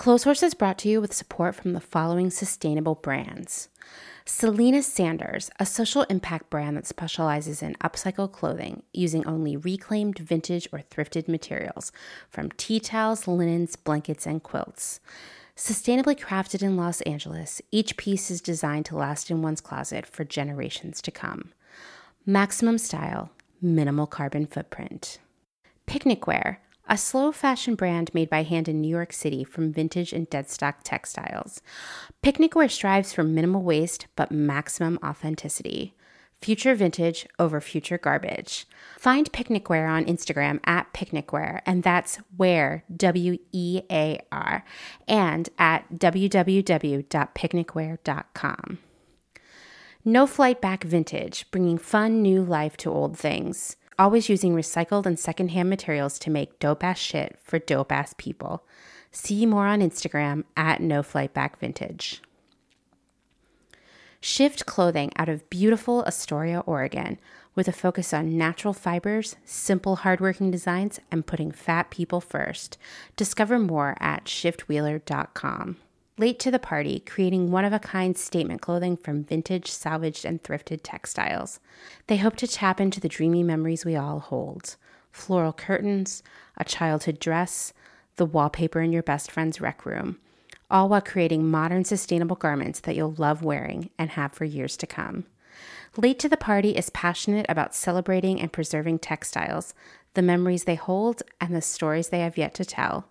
Clotheshorse is brought to you with support from the following sustainable brands. Selena Sanders, a social impact brand that specializes in upcycle clothing using only reclaimed vintage or thrifted materials from tea towels, linens, blankets, and quilts. Sustainably crafted in Los Angeles, each piece is designed to last in one's closet for generations to come. Maximum style, minimal carbon footprint. Picnic Wear, a slow fashion brand made by hand in New York City from vintage and deadstock textiles. Picnic Wear strives for minimal waste but maximum authenticity. Future vintage over future garbage. Find Picnic Wear on Instagram at Picnic Wear, and that's where, W E A R, and at www.picnicwear.com. No Flight Back Vintage, bringing fun new life to old things always using recycled and secondhand materials to make dope ass shit for dope ass people. See more on Instagram at No Flight Back Vintage. Shift clothing out of beautiful Astoria, Oregon, with a focus on natural fibers, simple, hardworking designs, and putting fat people first. Discover more at shiftwheeler.com late to the party, creating one of a kind statement clothing from vintage, salvaged, and thrifted textiles. They hope to tap into the dreamy memories we all hold floral curtains, a childhood dress, the wallpaper in your best friend's rec room, all while creating modern, sustainable garments that you'll love wearing and have for years to come. Late to the Party is passionate about celebrating and preserving textiles, the memories they hold, and the stories they have yet to tell.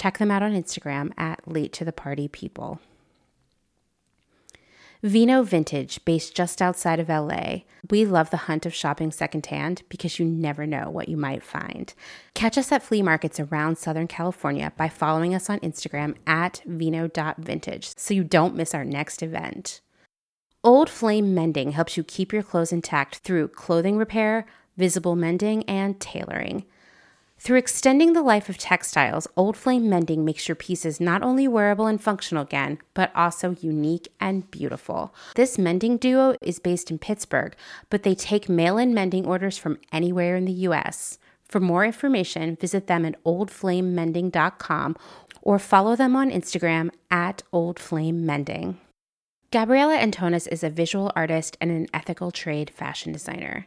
Check them out on Instagram at Late to the Party People. Vino Vintage, based just outside of LA. We love the hunt of shopping secondhand because you never know what you might find. Catch us at flea markets around Southern California by following us on Instagram at vino.vintage so you don't miss our next event. Old Flame Mending helps you keep your clothes intact through clothing repair, visible mending, and tailoring. Through extending the life of textiles, Old Flame Mending makes your pieces not only wearable and functional again, but also unique and beautiful. This mending duo is based in Pittsburgh, but they take mail in mending orders from anywhere in the U.S. For more information, visit them at oldflamemending.com or follow them on Instagram at oldflamemending. Gabriella Antonis is a visual artist and an ethical trade fashion designer.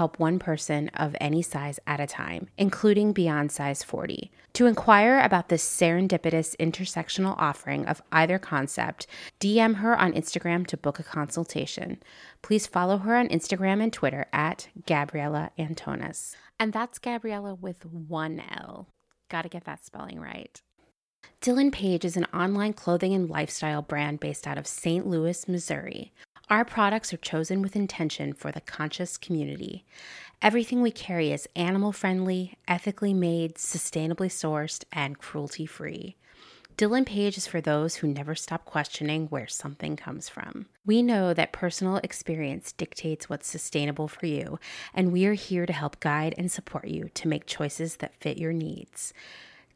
help one person of any size at a time, including beyond size 40. To inquire about this serendipitous intersectional offering of either concept, DM her on Instagram to book a consultation. Please follow her on Instagram and Twitter at Gabriella Antonis. And that's Gabriella with one L. Gotta get that spelling right. Dylan Page is an online clothing and lifestyle brand based out of St. Louis, Missouri. Our products are chosen with intention for the conscious community. Everything we carry is animal friendly, ethically made, sustainably sourced, and cruelty free. Dylan Page is for those who never stop questioning where something comes from. We know that personal experience dictates what's sustainable for you, and we are here to help guide and support you to make choices that fit your needs.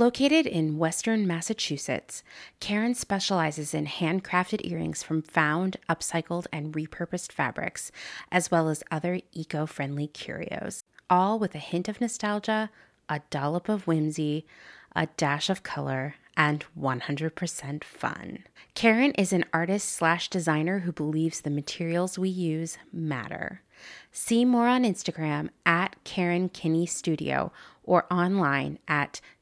Located in Western Massachusetts, Karen specializes in handcrafted earrings from found, upcycled, and repurposed fabrics, as well as other eco friendly curios, all with a hint of nostalgia, a dollop of whimsy, a dash of color, and 100% fun. Karen is an artist slash designer who believes the materials we use matter. See more on Instagram at Karen Kinney Studio or online at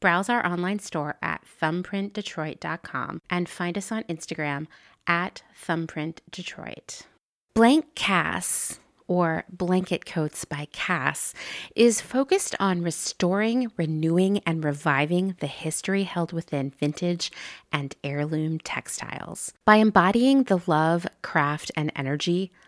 Browse our online store at thumbprintdetroit.com and find us on Instagram at thumbprintdetroit. Blank Cass, or Blanket Coats by Cass, is focused on restoring, renewing, and reviving the history held within vintage and heirloom textiles. By embodying the love, craft, and energy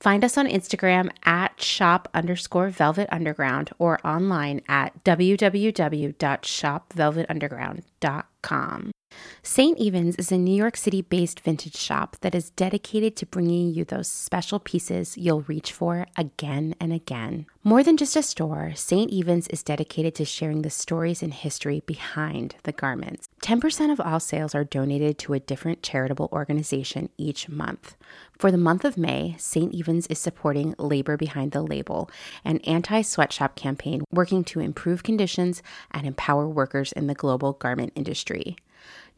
Find us on Instagram at shop underscore velvet underground or online at www.shopvelvetunderground.com. St. Evens is a New York City based vintage shop that is dedicated to bringing you those special pieces you'll reach for again and again. More than just a store, St. Evens is dedicated to sharing the stories and history behind the garments. 10% of all sales are donated to a different charitable organization each month. For the month of May, St. Evens is supporting Labor Behind the Label, an anti sweatshop campaign working to improve conditions and empower workers in the global garment industry.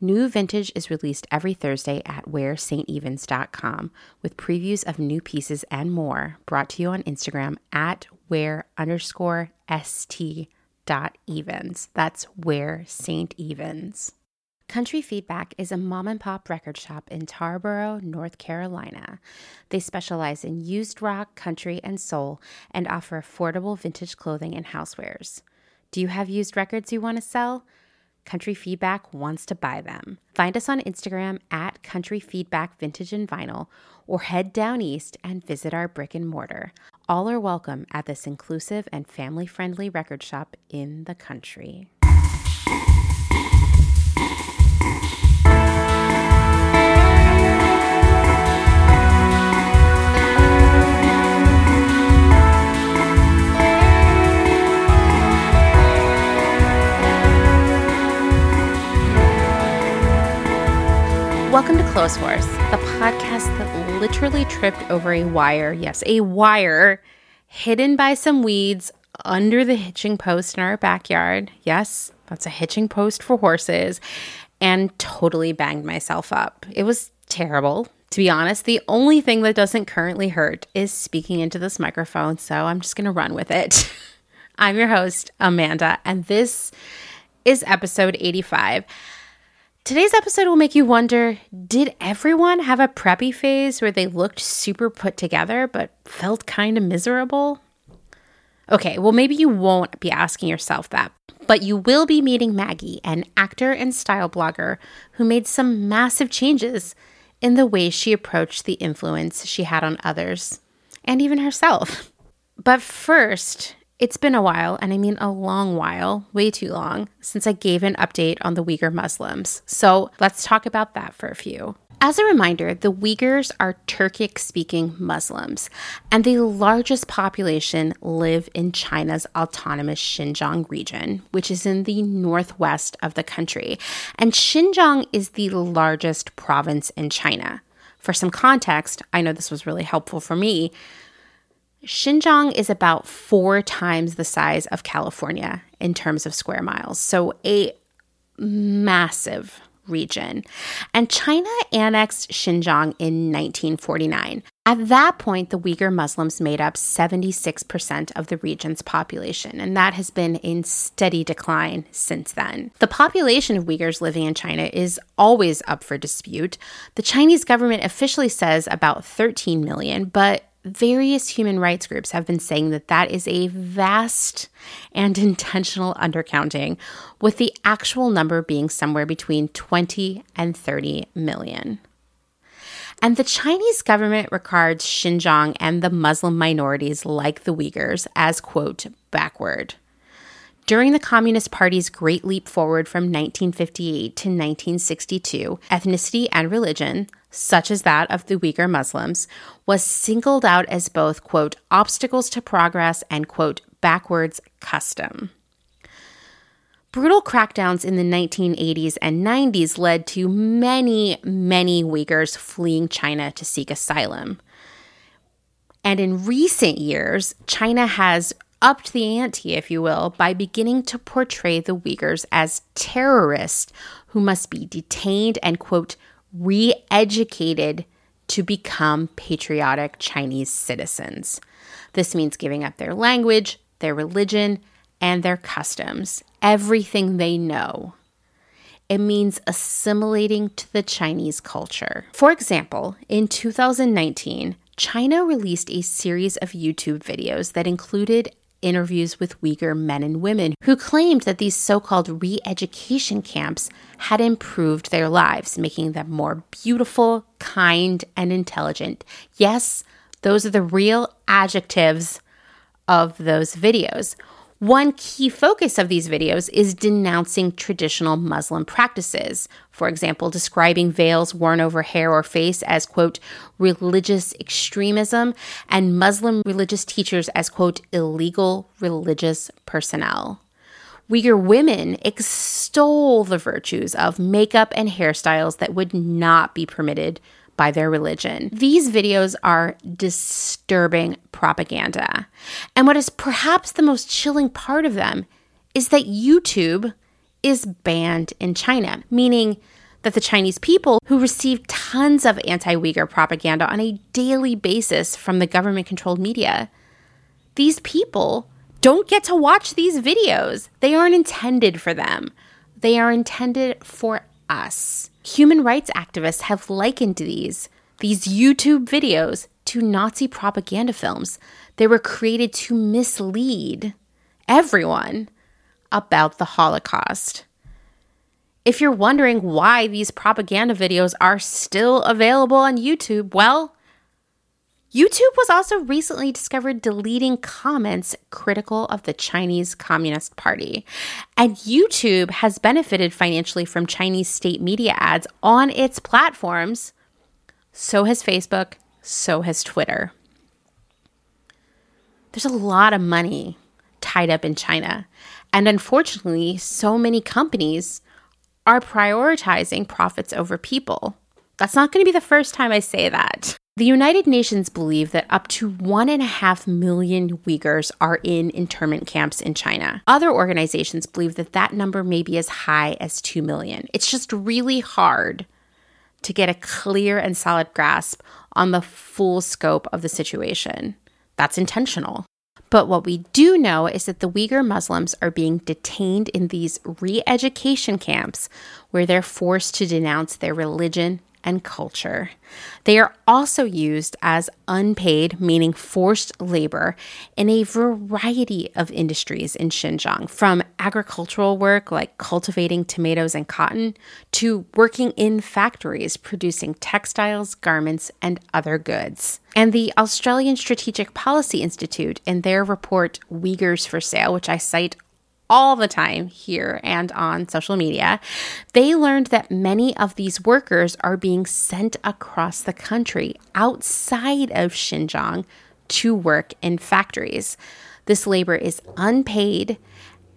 New vintage is released every Thursday at wearstevens.com with previews of new pieces and more brought to you on Instagram at wear underscore st dot evens. That's where St. Evens. Country Feedback is a mom and pop record shop in Tarboro, North Carolina. They specialize in used rock, country, and soul and offer affordable vintage clothing and housewares. Do you have used records you want to sell? Country Feedback wants to buy them. Find us on Instagram at Country Feedback Vintage and Vinyl or head down east and visit our brick and mortar. All are welcome at this inclusive and family friendly record shop in the country. Welcome to Clotheshorse, the podcast literally tripped over a wire. Yes, a wire hidden by some weeds under the hitching post in our backyard. Yes, that's a hitching post for horses. And totally banged myself up. It was terrible. To be honest, the only thing that doesn't currently hurt is speaking into this microphone. So I'm just going to run with it. I'm your host, Amanda, and this is episode 85. Today's episode will make you wonder did everyone have a preppy phase where they looked super put together but felt kind of miserable? Okay, well, maybe you won't be asking yourself that, but you will be meeting Maggie, an actor and style blogger who made some massive changes in the way she approached the influence she had on others and even herself. But first, it's been a while, and I mean a long while, way too long, since I gave an update on the Uyghur Muslims. So let's talk about that for a few. As a reminder, the Uyghurs are Turkic speaking Muslims, and the largest population live in China's autonomous Xinjiang region, which is in the northwest of the country. And Xinjiang is the largest province in China. For some context, I know this was really helpful for me. Xinjiang is about four times the size of California in terms of square miles, so a massive region. And China annexed Xinjiang in 1949. At that point, the Uyghur Muslims made up 76% of the region's population, and that has been in steady decline since then. The population of Uyghurs living in China is always up for dispute. The Chinese government officially says about 13 million, but various human rights groups have been saying that that is a vast and intentional undercounting, with the actual number being somewhere between 20 and 30 million. And the Chinese government regards Xinjiang and the Muslim minorities like the Uyghurs as, quote, backward. During the Communist Party's Great Leap Forward from 1958 to 1962, ethnicity and religion, such as that of the Uyghur Muslims, was singled out as both, quote, obstacles to progress and, quote, backwards custom. Brutal crackdowns in the 1980s and 90s led to many, many Uyghurs fleeing China to seek asylum. And in recent years, China has upped the ante, if you will, by beginning to portray the Uyghurs as terrorists who must be detained and, quote, re educated to become patriotic Chinese citizens. This means giving up their language, their religion, and their customs, everything they know. It means assimilating to the Chinese culture. For example, in 2019, China released a series of YouTube videos that included interviews with Uyghur men and women who claimed that these so called re education camps had improved their lives, making them more beautiful, kind, and intelligent. Yes, those are the real adjectives of those videos. One key focus of these videos is denouncing traditional Muslim practices. For example, describing veils worn over hair or face as, quote, religious extremism, and Muslim religious teachers as, quote, illegal religious personnel. Uyghur women extol the virtues of makeup and hairstyles that would not be permitted by their religion. These videos are disturbing propaganda. And what is perhaps the most chilling part of them is that YouTube is banned in China, meaning that the Chinese people who receive tons of anti Uyghur propaganda on a daily basis from the government controlled media, these people don't get to watch these videos. They aren't intended for them, they are intended for us. Human rights activists have likened these, these YouTube videos, to Nazi propaganda films. They were created to mislead everyone about the Holocaust. If you're wondering why these propaganda videos are still available on YouTube, well, YouTube was also recently discovered deleting comments critical of the Chinese Communist Party. And YouTube has benefited financially from Chinese state media ads on its platforms. So has Facebook, so has Twitter. There's a lot of money tied up in China. And unfortunately, so many companies are prioritizing profits over people. That's not going to be the first time I say that. The United Nations believe that up to one and a half million Uyghurs are in internment camps in China. Other organizations believe that that number may be as high as 2 million. It's just really hard to get a clear and solid grasp on the full scope of the situation. That's intentional. But what we do know is that the Uyghur Muslims are being detained in these re education camps where they're forced to denounce their religion and culture. They are also used as unpaid, meaning forced labor, in a variety of industries in Xinjiang, from agricultural work like cultivating tomatoes and cotton to working in factories producing textiles, garments, and other goods. And the Australian Strategic Policy Institute, in their report Uyghurs for Sale, which I cite all the time here and on social media, they learned that many of these workers are being sent across the country outside of Xinjiang to work in factories. This labor is unpaid,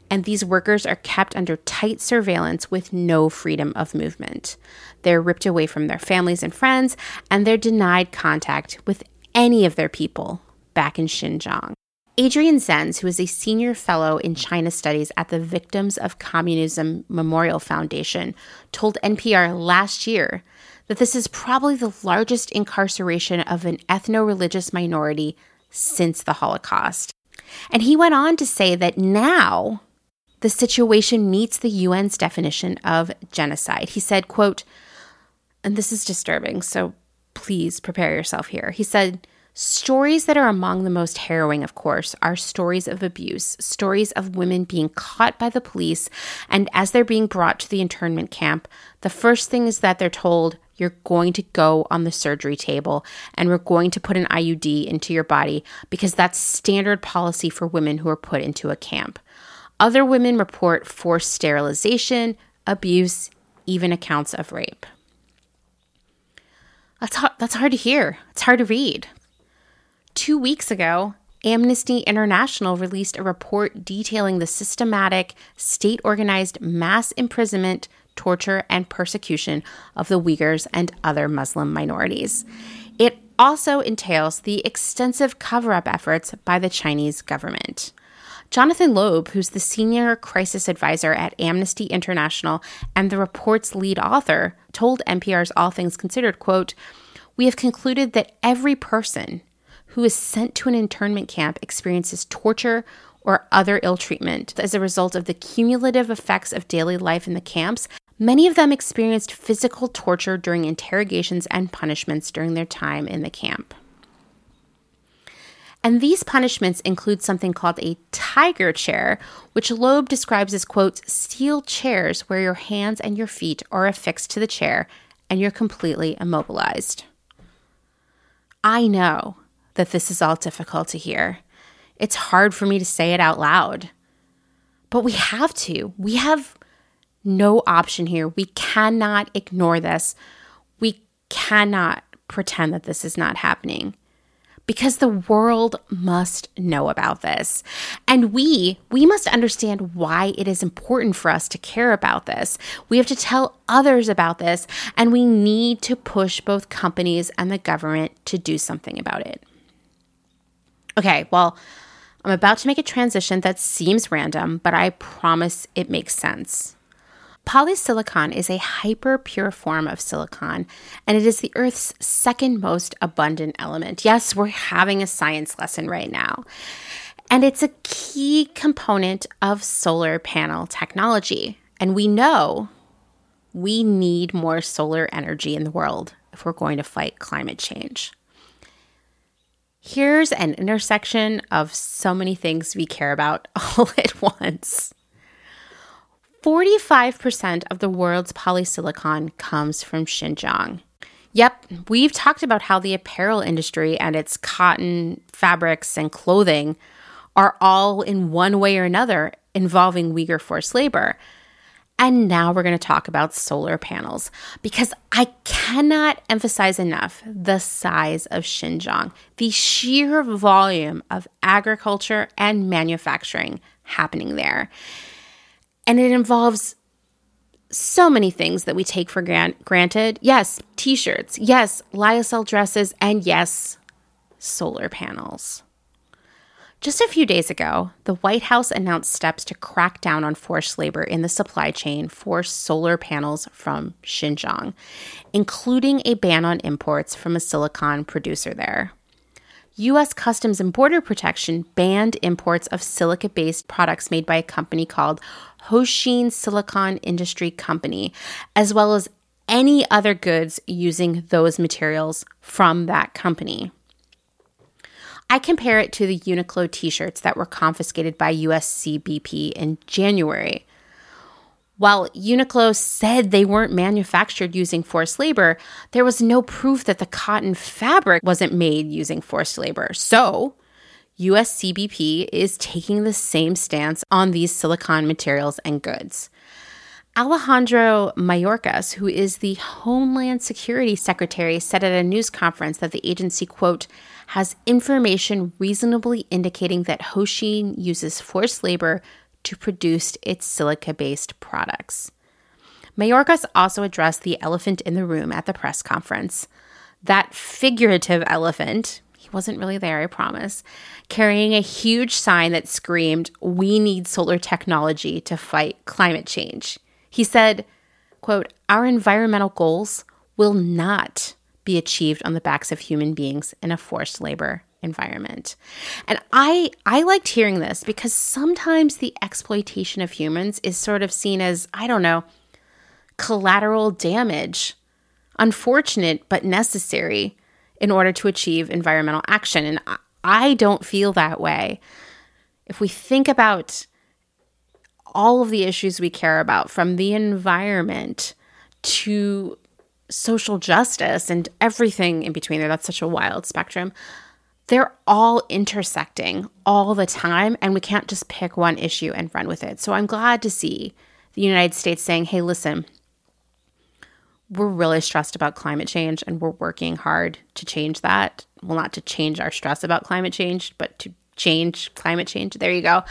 and these workers are kept under tight surveillance with no freedom of movement. They're ripped away from their families and friends, and they're denied contact with any of their people back in Xinjiang. Adrian Zenz, who is a senior fellow in China studies at the Victims of Communism Memorial Foundation, told NPR last year that this is probably the largest incarceration of an ethno religious minority since the Holocaust. And he went on to say that now the situation meets the UN's definition of genocide. He said, quote, and this is disturbing, so please prepare yourself here. He said, Stories that are among the most harrowing, of course, are stories of abuse, stories of women being caught by the police, and as they're being brought to the internment camp, the first thing is that they're told, You're going to go on the surgery table, and we're going to put an IUD into your body because that's standard policy for women who are put into a camp. Other women report forced sterilization, abuse, even accounts of rape. That's that's hard to hear. It's hard to read. Two weeks ago, Amnesty International released a report detailing the systematic, state organized mass imprisonment, torture, and persecution of the Uyghurs and other Muslim minorities. It also entails the extensive cover up efforts by the Chinese government. Jonathan Loeb, who's the senior crisis advisor at Amnesty International and the report's lead author, told NPR's All Things Considered, quote, "We have concluded that every person who is sent to an internment camp experiences torture or other ill treatment as a result of the cumulative effects of daily life in the camps. Many of them experienced physical torture during interrogations and punishments during their time in the camp. And these punishments include something called a tiger chair, which Loeb describes as, quote, steel chairs where your hands and your feet are affixed to the chair and you're completely immobilized. I know that this is all difficult to hear. It's hard for me to say it out loud. But we have to. We have no option here. We cannot ignore this. We cannot pretend that this is not happening because the world must know about this. And we, we must understand why it is important for us to care about this. We have to tell others about this, and we need to push both companies and the government to do something about it. Okay, well, I'm about to make a transition that seems random, but I promise it makes sense. Polysilicon is a hyper pure form of silicon, and it is the Earth's second most abundant element. Yes, we're having a science lesson right now. And it's a key component of solar panel technology. And we know we need more solar energy in the world if we're going to fight climate change. Here's an intersection of so many things we care about all at once. 45% of the world's polysilicon comes from Xinjiang. Yep, we've talked about how the apparel industry and its cotton, fabrics, and clothing are all in one way or another involving Uyghur forced labor. And now we're going to talk about solar panels because I cannot emphasize enough the size of Xinjiang, the sheer volume of agriculture and manufacturing happening there. And it involves so many things that we take for grant- granted. Yes, t shirts. Yes, lyocell dresses. And yes, solar panels. Just a few days ago, the White House announced steps to crack down on forced labor in the supply chain for solar panels from Xinjiang, including a ban on imports from a silicon producer there. U.S. Customs and Border Protection banned imports of silica based products made by a company called Hoshine Silicon Industry Company, as well as any other goods using those materials from that company. I compare it to the Uniqlo t shirts that were confiscated by USCBP in January. While Uniqlo said they weren't manufactured using forced labor, there was no proof that the cotton fabric wasn't made using forced labor. So, USCBP is taking the same stance on these silicon materials and goods. Alejandro Mayorkas, who is the Homeland Security Secretary, said at a news conference that the agency, quote, has information reasonably indicating that Hoshine uses forced labor to produce its silica based products. Mayorkas also addressed the elephant in the room at the press conference. That figurative elephant, he wasn't really there, I promise, carrying a huge sign that screamed, We need solar technology to fight climate change. He said, quote, Our environmental goals will not be achieved on the backs of human beings in a forced labor environment. And I I liked hearing this because sometimes the exploitation of humans is sort of seen as, I don't know, collateral damage. Unfortunate but necessary in order to achieve environmental action. And I don't feel that way. If we think about all of the issues we care about, from the environment to social justice and everything in between there, that's such a wild spectrum. They're all intersecting all the time, and we can't just pick one issue and run with it. So I'm glad to see the United States saying, hey, listen, we're really stressed about climate change and we're working hard to change that. Well, not to change our stress about climate change, but to change climate change. There you go.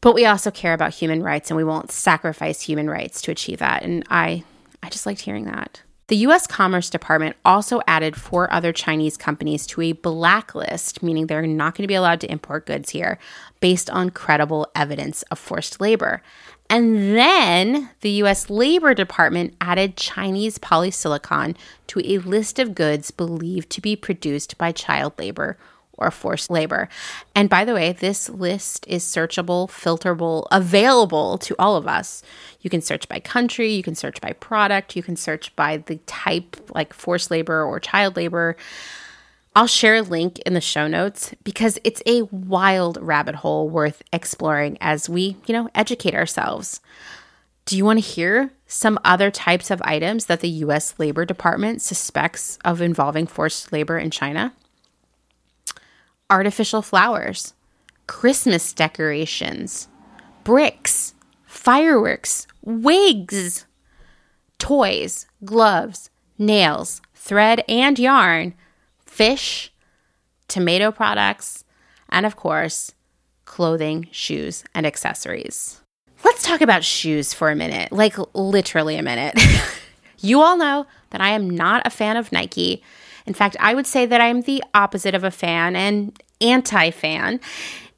But we also care about human rights and we won't sacrifice human rights to achieve that. And I I just liked hearing that. The US Commerce Department also added four other Chinese companies to a blacklist, meaning they're not going to be allowed to import goods here based on credible evidence of forced labor. And then the US Labor Department added Chinese polysilicon to a list of goods believed to be produced by child labor or forced labor. And by the way, this list is searchable, filterable, available to all of us. You can search by country, you can search by product, you can search by the type, like forced labor or child labor. I'll share a link in the show notes because it's a wild rabbit hole worth exploring as we, you know, educate ourselves. Do you want to hear some other types of items that the US Labor Department suspects of involving forced labor in China? Artificial flowers, Christmas decorations, bricks, fireworks, wigs, toys, gloves, nails, thread and yarn fish, tomato products, and of course, clothing, shoes, and accessories. Let's talk about shoes for a minute, like literally a minute. you all know that I am not a fan of Nike. In fact, I would say that I'm the opposite of a fan and anti fan.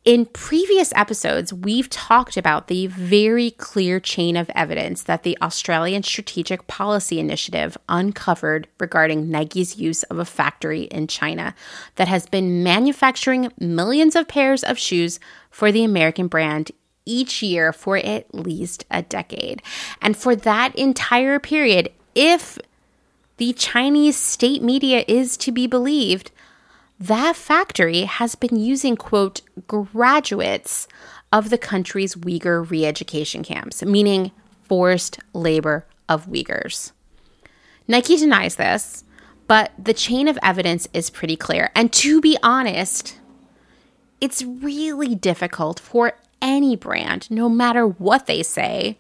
In previous episodes, we've talked about the very clear chain of evidence that the Australian Strategic Policy Initiative uncovered regarding Nike's use of a factory in China that has been manufacturing millions of pairs of shoes for the American brand each year for at least a decade. And for that entire period, if the Chinese state media is to be believed, that factory has been using, quote, graduates of the country's Uyghur re education camps, meaning forced labor of Uyghurs. Nike denies this, but the chain of evidence is pretty clear. And to be honest, it's really difficult for any brand, no matter what they say,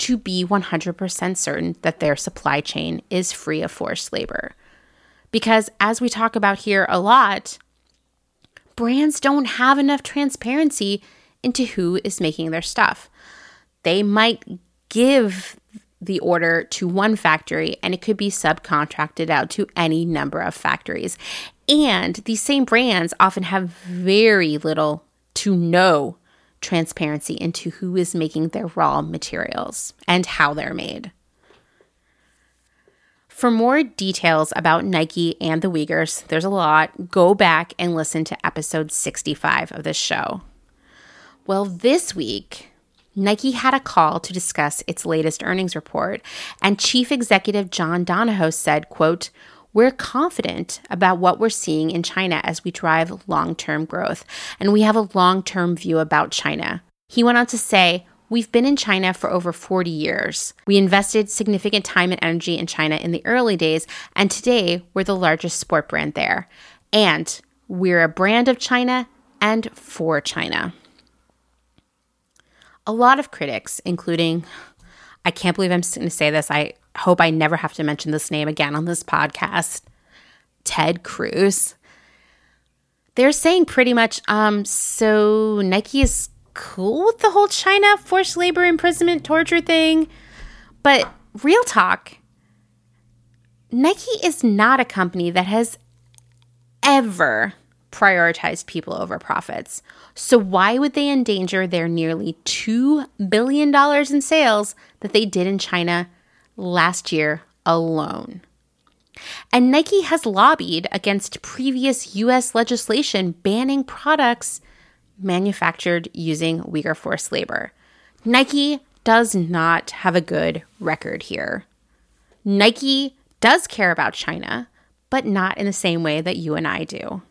to be 100% certain that their supply chain is free of forced labor. Because as we talk about here a lot, brands don't have enough transparency into who is making their stuff. They might give the order to one factory and it could be subcontracted out to any number of factories. And these same brands often have very little to no transparency into who is making their raw materials and how they're made. For more details about Nike and the Uyghurs, there's a lot. Go back and listen to episode 65 of this show. Well, this week, Nike had a call to discuss its latest earnings report, and Chief Executive John Donahoe said, quote, we're confident about what we're seeing in China as we drive long term growth, and we have a long term view about China. He went on to say, We've been in China for over 40 years. We invested significant time and energy in China in the early days, and today we're the largest sport brand there. And we're a brand of China and for China. A lot of critics, including, I can't believe I'm going to say this, I hope I never have to mention this name again on this podcast, Ted Cruz. They're saying pretty much, um, so Nike is cool with the whole China forced labor, imprisonment, torture thing. But real talk, Nike is not a company that has ever prioritized people over profits. So, why would they endanger their nearly $2 billion in sales that they did in China last year alone? And Nike has lobbied against previous US legislation banning products manufactured using Uyghur forced labor. Nike does not have a good record here. Nike does care about China, but not in the same way that you and I do.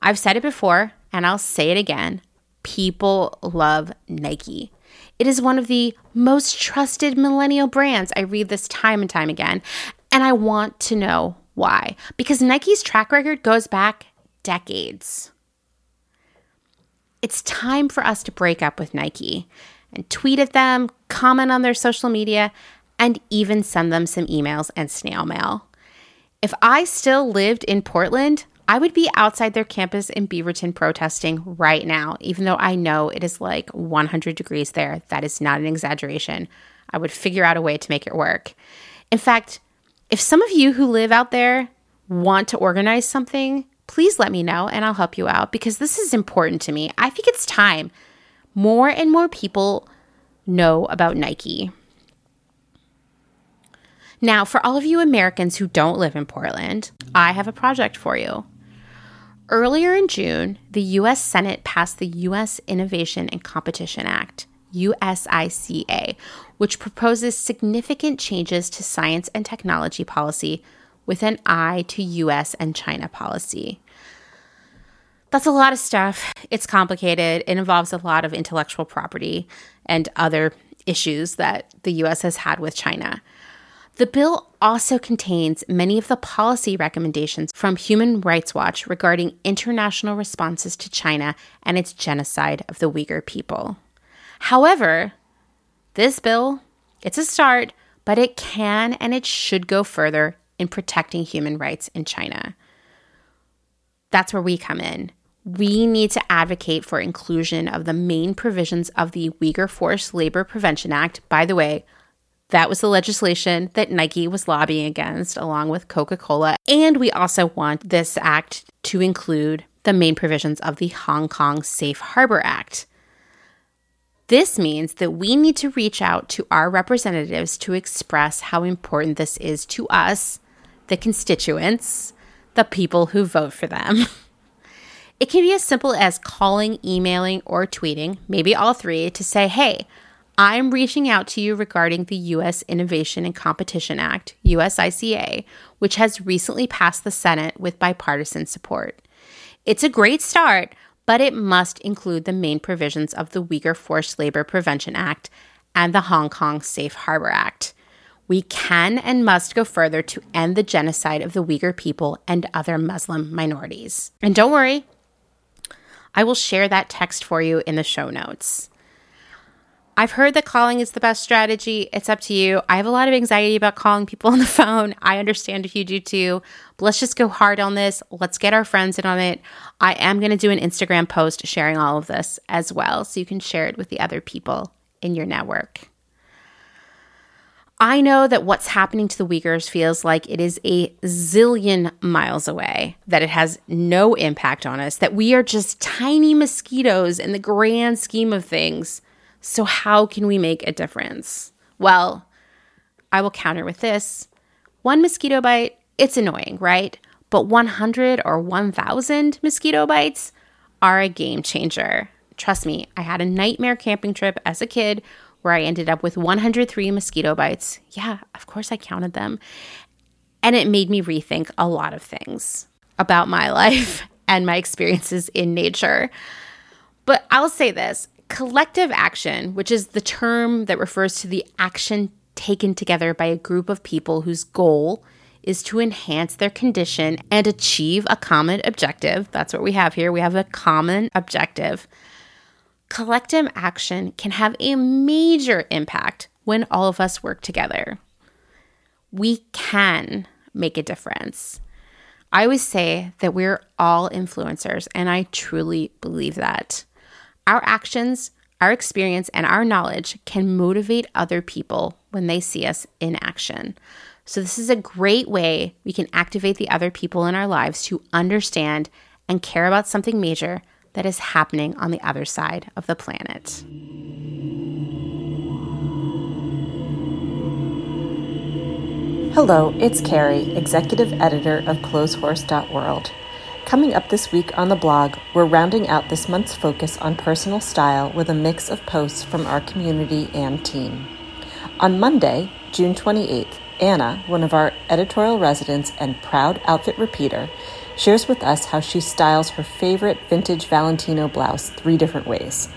I've said it before and I'll say it again. People love Nike. It is one of the most trusted millennial brands. I read this time and time again, and I want to know why. Because Nike's track record goes back decades. It's time for us to break up with Nike and tweet at them, comment on their social media, and even send them some emails and snail mail. If I still lived in Portland, I would be outside their campus in Beaverton protesting right now, even though I know it is like 100 degrees there. That is not an exaggeration. I would figure out a way to make it work. In fact, if some of you who live out there want to organize something, please let me know and I'll help you out because this is important to me. I think it's time more and more people know about Nike. Now, for all of you Americans who don't live in Portland, I have a project for you. Earlier in June, the US Senate passed the US Innovation and Competition Act, USICA, which proposes significant changes to science and technology policy with an eye to US and China policy. That's a lot of stuff. It's complicated. It involves a lot of intellectual property and other issues that the US has had with China. The bill also contains many of the policy recommendations from Human Rights Watch regarding international responses to China and its genocide of the Uyghur people. However, this bill, it's a start, but it can and it should go further in protecting human rights in China. That's where we come in. We need to advocate for inclusion of the main provisions of the Uyghur Forced Labor Prevention Act. By the way, that was the legislation that Nike was lobbying against, along with Coca Cola. And we also want this act to include the main provisions of the Hong Kong Safe Harbor Act. This means that we need to reach out to our representatives to express how important this is to us, the constituents, the people who vote for them. It can be as simple as calling, emailing, or tweeting, maybe all three, to say, hey, I'm reaching out to you regarding the U.S. Innovation and Competition Act, USICA, which has recently passed the Senate with bipartisan support. It's a great start, but it must include the main provisions of the Uyghur Forced Labor Prevention Act and the Hong Kong Safe Harbor Act. We can and must go further to end the genocide of the Uyghur people and other Muslim minorities. And don't worry, I will share that text for you in the show notes. I've heard that calling is the best strategy. It's up to you. I have a lot of anxiety about calling people on the phone. I understand if you do too. But let's just go hard on this. Let's get our friends in on it. I am going to do an Instagram post sharing all of this as well so you can share it with the other people in your network. I know that what's happening to the Uyghurs feels like it is a zillion miles away, that it has no impact on us, that we are just tiny mosquitoes in the grand scheme of things. So, how can we make a difference? Well, I will counter with this one mosquito bite, it's annoying, right? But 100 or 1,000 mosquito bites are a game changer. Trust me, I had a nightmare camping trip as a kid where I ended up with 103 mosquito bites. Yeah, of course I counted them. And it made me rethink a lot of things about my life and my experiences in nature. But I'll say this Collective action, which is the term that refers to the action taken together by a group of people whose goal is to enhance their condition and achieve a common objective. That's what we have here. We have a common objective. Collective action can have a major impact when all of us work together. We can make a difference. I always say that we're all influencers, and I truly believe that. Our actions, our experience, and our knowledge can motivate other people when they see us in action. So, this is a great way we can activate the other people in our lives to understand and care about something major that is happening on the other side of the planet. Hello, it's Carrie, Executive Editor of Clotheshorse.world. Coming up this week on the blog, we're rounding out this month's focus on personal style with a mix of posts from our community and team. On Monday, June 28th, Anna, one of our editorial residents and proud outfit repeater, shares with us how she styles her favorite vintage Valentino blouse three different ways.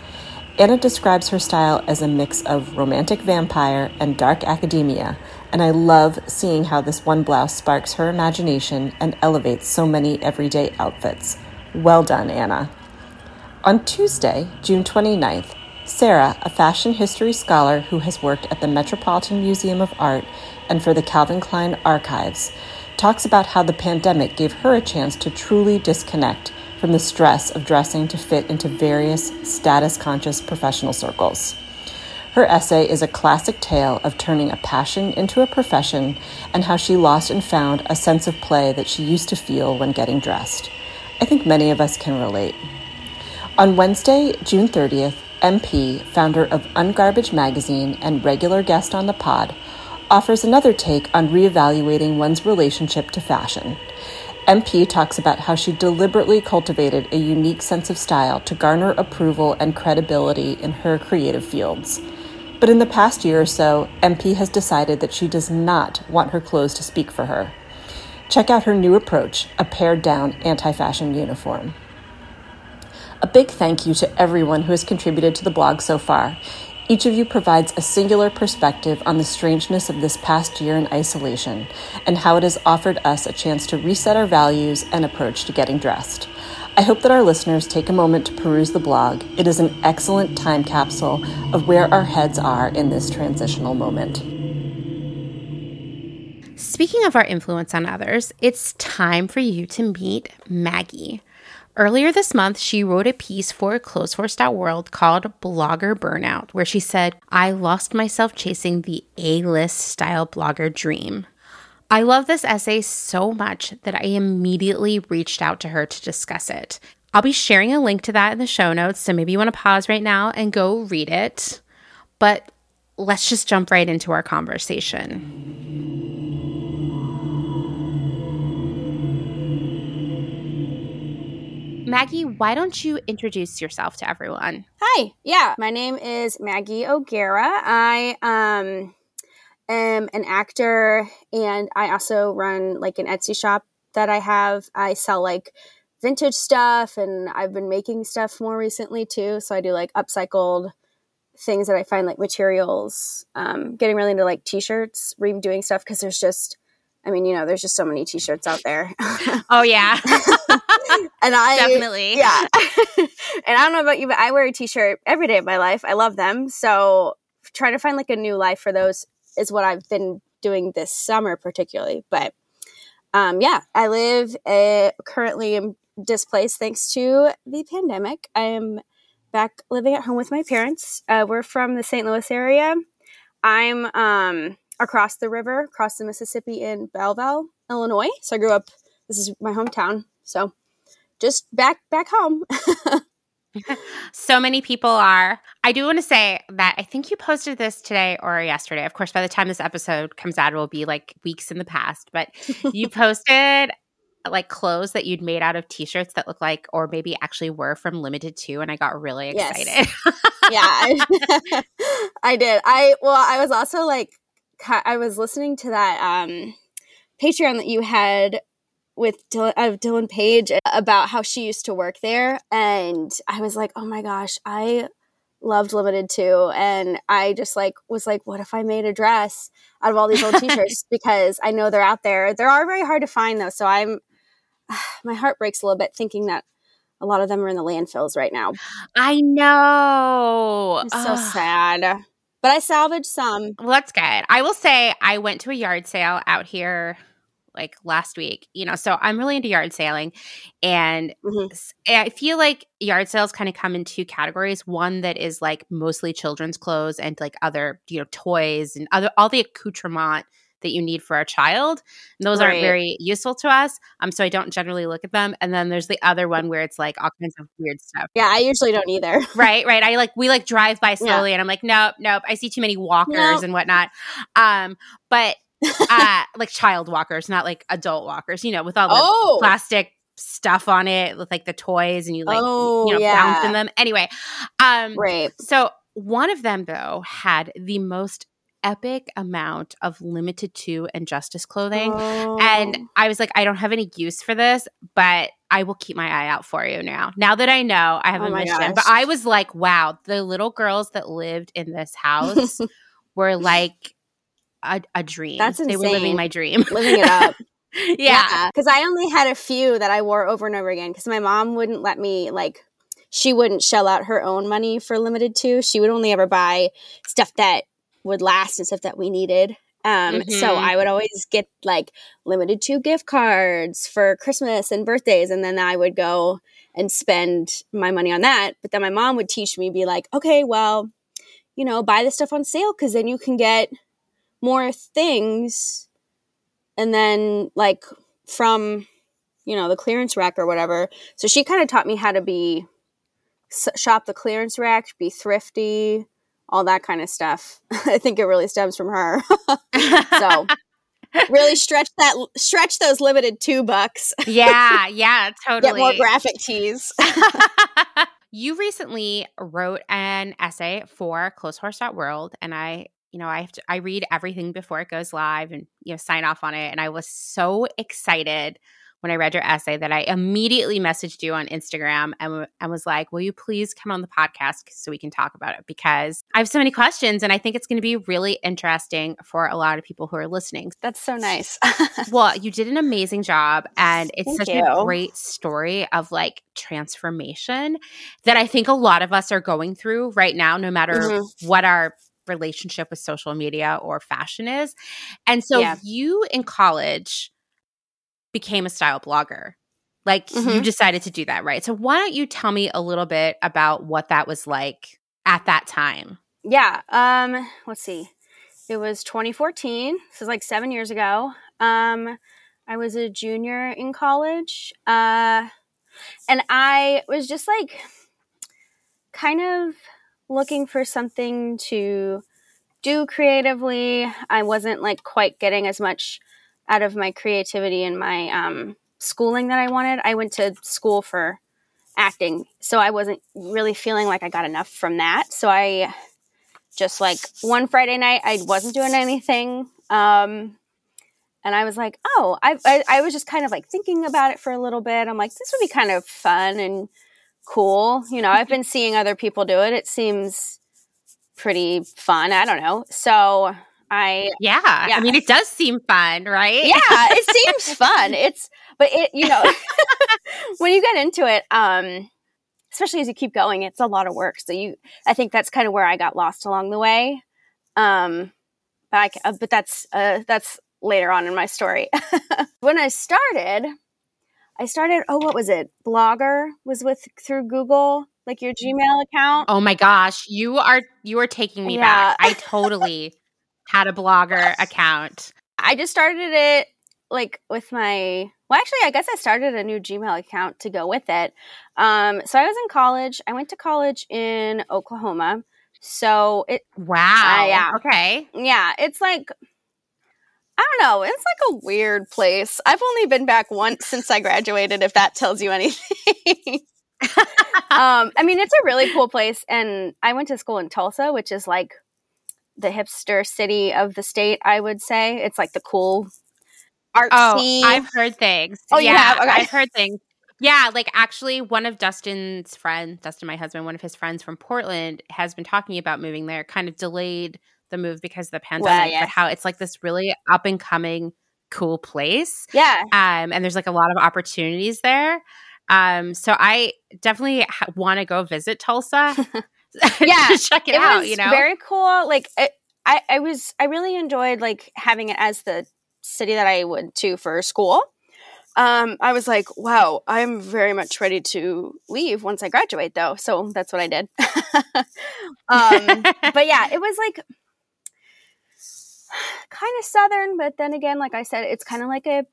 Anna describes her style as a mix of romantic vampire and dark academia, and I love seeing how this one blouse sparks her imagination and elevates so many everyday outfits. Well done, Anna. On Tuesday, June 29th, Sarah, a fashion history scholar who has worked at the Metropolitan Museum of Art and for the Calvin Klein Archives, talks about how the pandemic gave her a chance to truly disconnect from the stress of dressing to fit into various status conscious professional circles. Her essay is a classic tale of turning a passion into a profession and how she lost and found a sense of play that she used to feel when getting dressed. I think many of us can relate. On Wednesday, June 30th, MP, founder of Ungarbage magazine and regular guest on the pod, offers another take on reevaluating one's relationship to fashion. MP talks about how she deliberately cultivated a unique sense of style to garner approval and credibility in her creative fields. But in the past year or so, MP has decided that she does not want her clothes to speak for her. Check out her new approach, a pared down anti fashion uniform. A big thank you to everyone who has contributed to the blog so far. Each of you provides a singular perspective on the strangeness of this past year in isolation and how it has offered us a chance to reset our values and approach to getting dressed. I hope that our listeners take a moment to peruse the blog. It is an excellent time capsule of where our heads are in this transitional moment. Speaking of our influence on others, it's time for you to meet Maggie. Earlier this month, she wrote a piece for Clotheshorse.world called Blogger Burnout, where she said, I lost myself chasing the A list style blogger dream. I love this essay so much that I immediately reached out to her to discuss it. I'll be sharing a link to that in the show notes, so maybe you want to pause right now and go read it. But let's just jump right into our conversation. Maggie, why don't you introduce yourself to everyone? Hi. Yeah, my name is Maggie O'Gara. I um am an actor and I also run like an Etsy shop that I have. I sell like vintage stuff and I've been making stuff more recently too. So I do like upcycled things that I find like materials, um, getting really into like t-shirts, redoing stuff because there's just I mean, you know, there's just so many t-shirts out there. oh yeah. and I definitely. Yeah. and I don't know about you, but I wear a t-shirt every day of my life. I love them. So trying to find like a new life for those is what I've been doing this summer, particularly. But um, yeah, I live uh, currently am displaced thanks to the pandemic. I am back living at home with my parents. Uh, we're from the St. Louis area. I'm um, across the river, across the Mississippi in Belleville, Illinois. So I grew up. This is my hometown. So just back back home. so many people are. I do want to say that I think you posted this today or yesterday. Of course, by the time this episode comes out, it will be like weeks in the past. But you posted like clothes that you'd made out of t-shirts that look like or maybe actually were from Limited Too and i got really excited yes. yeah I, I, did i well i was also like i was listening to that um patreon that you had with Dylan, uh, Dylan Page about how she used to work there. And I was like, oh my gosh, I loved Limited Too. And I just like was like, what if I made a dress out of all these old t-shirts? because I know they're out there. They are very hard to find though. So I'm, my heart breaks a little bit thinking that a lot of them are in the landfills right now. I know. It's so sad. But I salvaged some. Well, that's good. I will say I went to a yard sale out here like last week, you know, so I'm really into yard sailing. And mm-hmm. I feel like yard sales kind of come in two categories. One that is like mostly children's clothes and like other, you know, toys and other all the accoutrement that you need for a child. And those Right. aren't very useful to us. Um, so I don't generally look at them. And then there's the other one where it's like all kinds of weird stuff. Yeah, I usually don't either. Right, right. I like we like drive by slowly, and I'm like, nope, nope. I see too many walkers Nope. and whatnot. Um, but uh, like child walkers, not like adult walkers. You know, with all the Oh, plastic stuff on it, with like the toys, and you like oh, you know yeah. bounce in them. Anyway, um, Right. so one of them though had the most epic amount of Limited Too and justice clothing. And Oh. I was like, I don't have any use for this, but I will keep my eye out for you now. Now that I know, I have Oh a mission. gosh. But I was like, wow, the little girls that lived in this house were like a, a dream. That's insane. They were living my dream. living it up. yeah. Because I only had a few that I wore over and over again because my mom wouldn't let me, like, she wouldn't shell out her own money for Limited Too. She would only ever buy stuff that would last and stuff that we needed. Um, So Mhm. I would always get like Limited Too gift cards for Christmas and birthdays. And then I would go and spend my money on that. But then my mom would teach me, be like, okay, well, you know, buy the stuff on sale because then you can get more things and then like from you know the clearance rack or whatever. So she kind of taught me how to be s- shop the clearance rack be thrifty all that kind of stuff. I think it really stems from her. So really stretch that stretch those Limited Too bucks. Yeah, yeah, totally. get more graphic tees. You recently wrote an essay for Clotheshorse.world and I you know, I have to I read everything before it goes live and you know sign off on it and I was so excited when I read your essay that I immediately messaged you on Instagram and, and was like, "Will you please come on the podcast so we can talk about it because I have so many questions and I think it's going to be really interesting for a lot of people who are listening." that's so nice Well, you did an amazing job, and it's Thank such you. a great story of like transformation that I think a lot of us are going through right now, no matter Mhm. what our relationship with social media or fashion is. And so, Yeah. you in college became a style blogger. Like, you Mhm. decided to do that, right? So, why don't you tell me a little bit about what that was like at that time? yeah um let's see it was 2014 this is like seven years ago um i was a junior in college uh and i was just like kind of looking for something to do creatively i wasn't like quite getting as much out of my creativity and my um schooling that i wanted i went to school for acting so i wasn't really feeling like i got enough from that so i just like one Friday night, I wasn't doing anything. Um, and I was like, oh, I, I, I was just kind of like thinking about it for a little bit. I'm like, this would be kind of fun and cool. You know, I've been seeing other people do it. It seems pretty fun. I don't know. So I, Yeah. Yeah. I mean, it does seem fun, right? yeah, it seems fun. It's, but it, you know, when you get into it, um, especially as you keep going, it's a lot of work. So you, I think that's kind of where I got lost along the way. Um, but I, uh, but that's, uh, that's later on in my story. when I started, I started, oh, what was it? Blogger was with through Google, like your Gmail account. Oh my gosh, you are you are taking me back. Yeah. I totally had a blogger account. I just started it like with my well actually I guess I started a new Gmail account to go with it. Um so I was in college. I went to college in Oklahoma. So it Wow. yeah. Okay. yeah, it's like I don't know, it's like a weird place. I've only been back once since I graduated if that tells you anything. um I mean it's a really cool place and I went to school in Tulsa, which is like the hipster city of the state, I would say. It's like the cool artsy. Oh, I've heard things. Oh, yeah. Okay. I've heard things. Yeah, like actually, one of Dustin's friends, Dustin, my husband, one of his friends from Portland, has been talking about moving there. Kind of delayed the move because of the pandemic, yeah. but how it's like this really up and coming, cool place. yeah. um, and there's like a lot of opportunities there. Um, so I definitely ha- want to go visit Tulsa. Yeah, check it, out. was You know, very cool. Like it, I, I was, I really enjoyed like having it as the city that I went to for school. Um, I was like, wow, I'm very much ready to leave once I graduate, though. So that's what I did. um, but yeah, it was like, kind of southern, but then again, like I said, it's kind of like a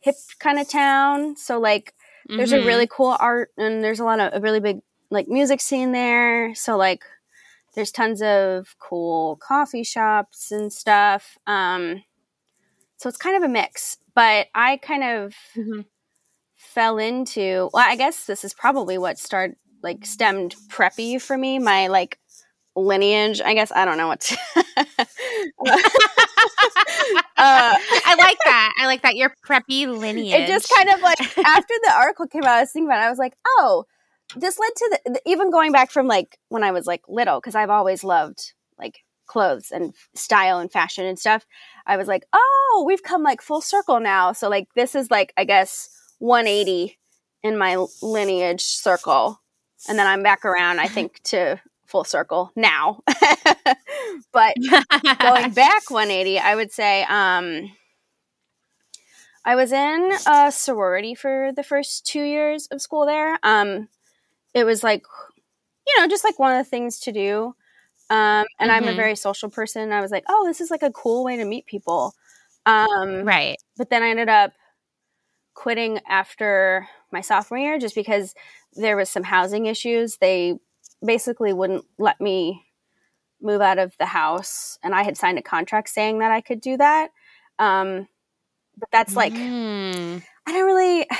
hip kind of town. So like there's mm-hmm. a really cool art and there's a lot of a really big like music scene there. So like there's tons of cool coffee shops and stuff. Um, so it's kind of a mix. But I kind of mm-hmm. fell into well, I guess this is probably what started like stemmed preppy for me. My like lineage. I guess I don't know what. To uh, I like that. I like that your preppy lineage. It just kind of like after the article came out, I was thinking about. it, I was like, oh, this led to the, even going back from like when I was like little because I've always loved like clothes and style and fashion and stuff. I was like, oh, we've come like full circle now. So like this is like I guess 180 in my lineage circle, and then I'm back around. I think to full circle now. but going back 180, I would say um, I was in a sorority for the first two years of school there. Um, it was like, you know, just like one of the things to do. Um, and mm-hmm. I'm a mm-hmm. very social person. I was like, oh, this is like a cool way to meet people. Um, right. But then I ended up quitting after my sophomore year just because there was some housing issues. They basically wouldn't let me move out of the house, and I had signed a contract saying that I could do that. Um, but that's like mm. I don't really, I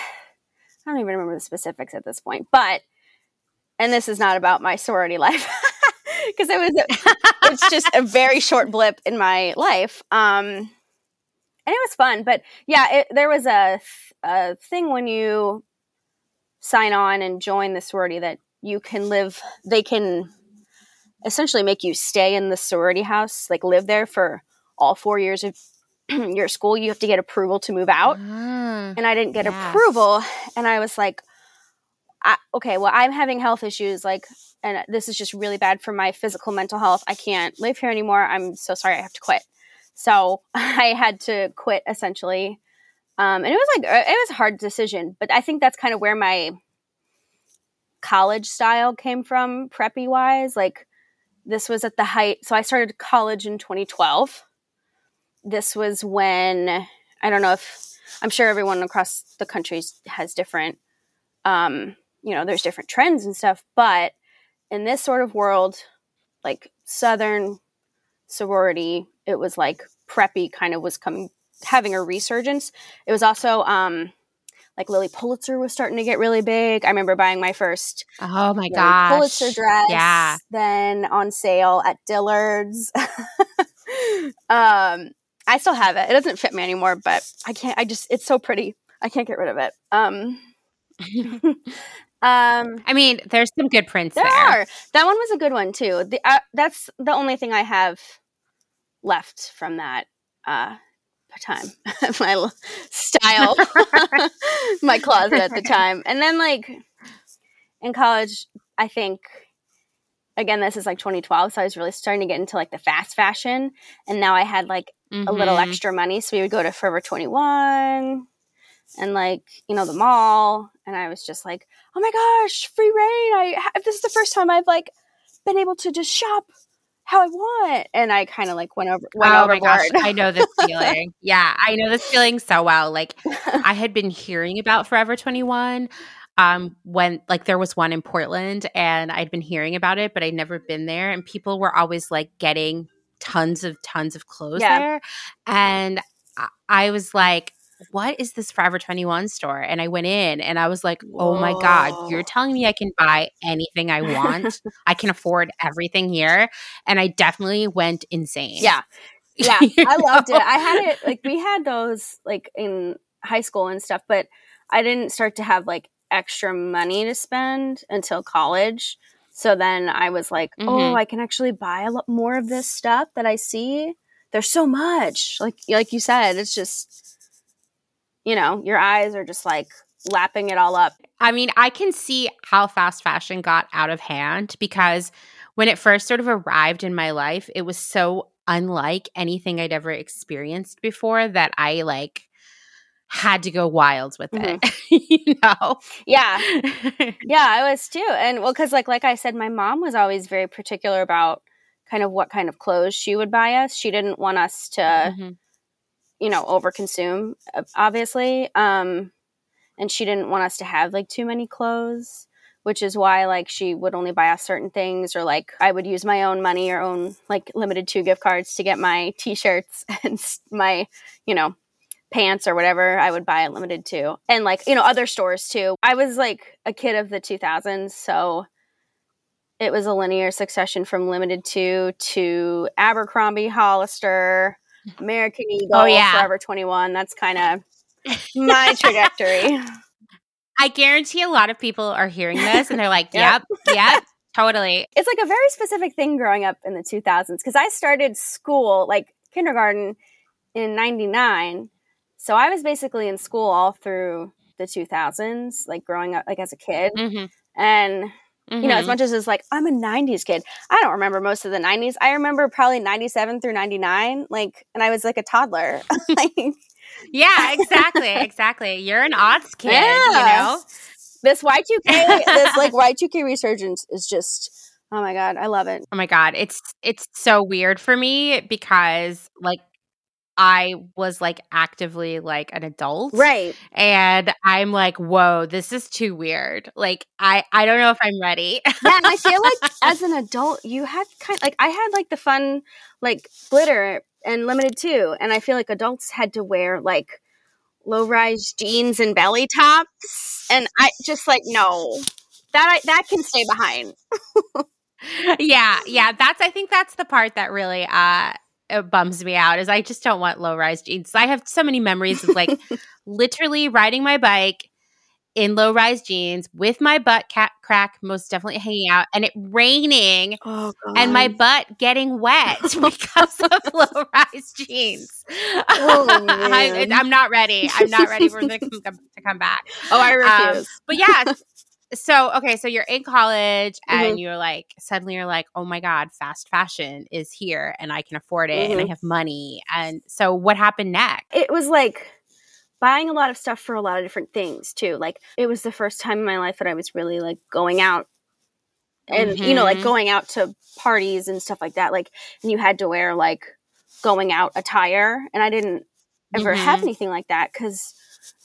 don't even remember the specifics at this point. But and this is not about my sorority life because it was a, it's just a very short blip in my life. Um, and it was fun, but yeah, it, there was a a thing when you sign on and join the sorority that you can live they can essentially make you stay in the sorority house like live there for all four years of your school. You have to get approval to move out. Mm, and i didn't get yes. approval. And i was like I, okay well i'm having health issues like and this is just really bad for my physical mental health. I can't live here anymore. I'm so sorry. I have to quit. So i had to quit essentially. Um, and it was like it was a hard decision. But i think that's kind of where my college style came from preppy wise like this was at the height so i started college in 2012 this was when i don't know if i'm sure everyone across the country has different um you know there's different trends and stuff but in this sort of world like southern sorority it was like preppy kind of was coming having a resurgence. It was also um like Lilly Pulitzer was starting to get really big. I remember buying my first oh my god Pulitzer dress. Yeah, then on sale at Dillard's. um, I still have it. It doesn't fit me anymore, but I can't. I just it's so pretty. I can't get rid of it. Um. Um, I mean, there's some good prints there. there. Are. That one was a good one too. The, uh, that's the only thing I have left from that uh, time, my style, my closet at the time. And then like in college, I think again this is like 2012, so I was really starting to get into like the fast fashion, and now I had like mm-hmm. a little mm-hmm. extra money, so we would go to Forever 21 and like you know the mall, and I was just like, oh my gosh, free reign! I this is the first time I've like been able to just shop how I want. And I kind of like went over went oh overboard. my gosh, I know this feeling. yeah, I know this feeling so well. Like I had been hearing about Forever 21 um when like there was one in Portland and I'd been hearing about it but I'd never been there and people were always like getting tons of tons of clothes yeah. there and I, I was like what is this Forever 21 store? And I went in and I was like, oh Whoa. my God, you're telling me I can buy anything I want? I can afford everything here. And I definitely went insane. Yeah. Yeah. I loved it. I had it like we had those like in high school and stuff, but I didn't start to have like extra money to spend until college. So then I was like, oh, mm-hmm. oh, I can actually buy a lot more of this stuff that I see. There's so much. Like like you said, it's just you know, your eyes are just like lapping it all up. I mean, I can see how fast fashion got out of hand because when it first sort of arrived in my life, it was so unlike anything I'd ever experienced before that I like had to go wild with mm-hmm. it. you know? Yeah. yeah, I was too. And well, cause like like I said, my mom was always very particular about kind of what kind of clothes she would buy us. She didn't want us to, mm-hmm. You know, overconsume, obviously. Um, and she didn't want us to have like too many clothes, which is why like she would only buy us certain things, or like I would use my own money or own like Limited Too gift cards to get my t-shirts and my, you know, pants or whatever I would buy at Limited Too, and like you know other stores too. I was like a kid of the 2000s, so it was a linear succession from Limited Too to Abercrombie, Hollister, American Eagle, oh, yeah. Forever 21. That's kind of my trajectory. I guarantee a lot of people are hearing this and they're like, yep, yep, yep totally. It's like a very specific thing growing up in the 2000s because I started school, like kindergarten, in 99. So I was basically in school all through the 2000s, like growing up, like as a kid. Mm-hmm. And Mm-hmm. You know, as mm-hmm. much as it's like, I'm a 90s kid. I don't remember most of the 90s. I remember probably 97 through 99, like, and I was like a toddler. like, yeah, exactly. Exactly. You're an odds kid, yeah. you know? This Y2K, this like Y2K resurgence is just, oh my God, I love it. Oh my God. It's, it's so weird for me because like I was like actively like an adult. Right. And I'm like, whoa, this is too weird. Like I I don't know if I'm ready. yeah, and I feel like as an adult, you had kind of, like I had like the fun like glitter and Limited Too. And I feel like adults had to wear like low rise jeans and belly tops. And I just like, no. That I, that can stay behind. yeah, yeah. That's I think that's the part that really uh it bums me out is I just don't want low rise jeans. I have so many memories of like literally riding my bike in low rise jeans with my butt cat crack most definitely hanging out and it raining oh, and my butt getting wet because of low rise jeans. Oh, I, am not ready. I'm not ready for them to come back. Oh, I um, refuse. Um, but yeah, so okay so you're in college and mm-hmm. you're like suddenly you're like oh my god fast fashion is here and i can afford it mm-hmm. and i mm-hmm. have money and so what happened next it was like buying a lot of stuff for a lot of different things too like it was the first time in my life that i was really like going out and mm-hmm. you know like mm-hmm. going out to parties and stuff like that like and you had to wear like going out attire and i didn't ever have mm-hmm. anything like that because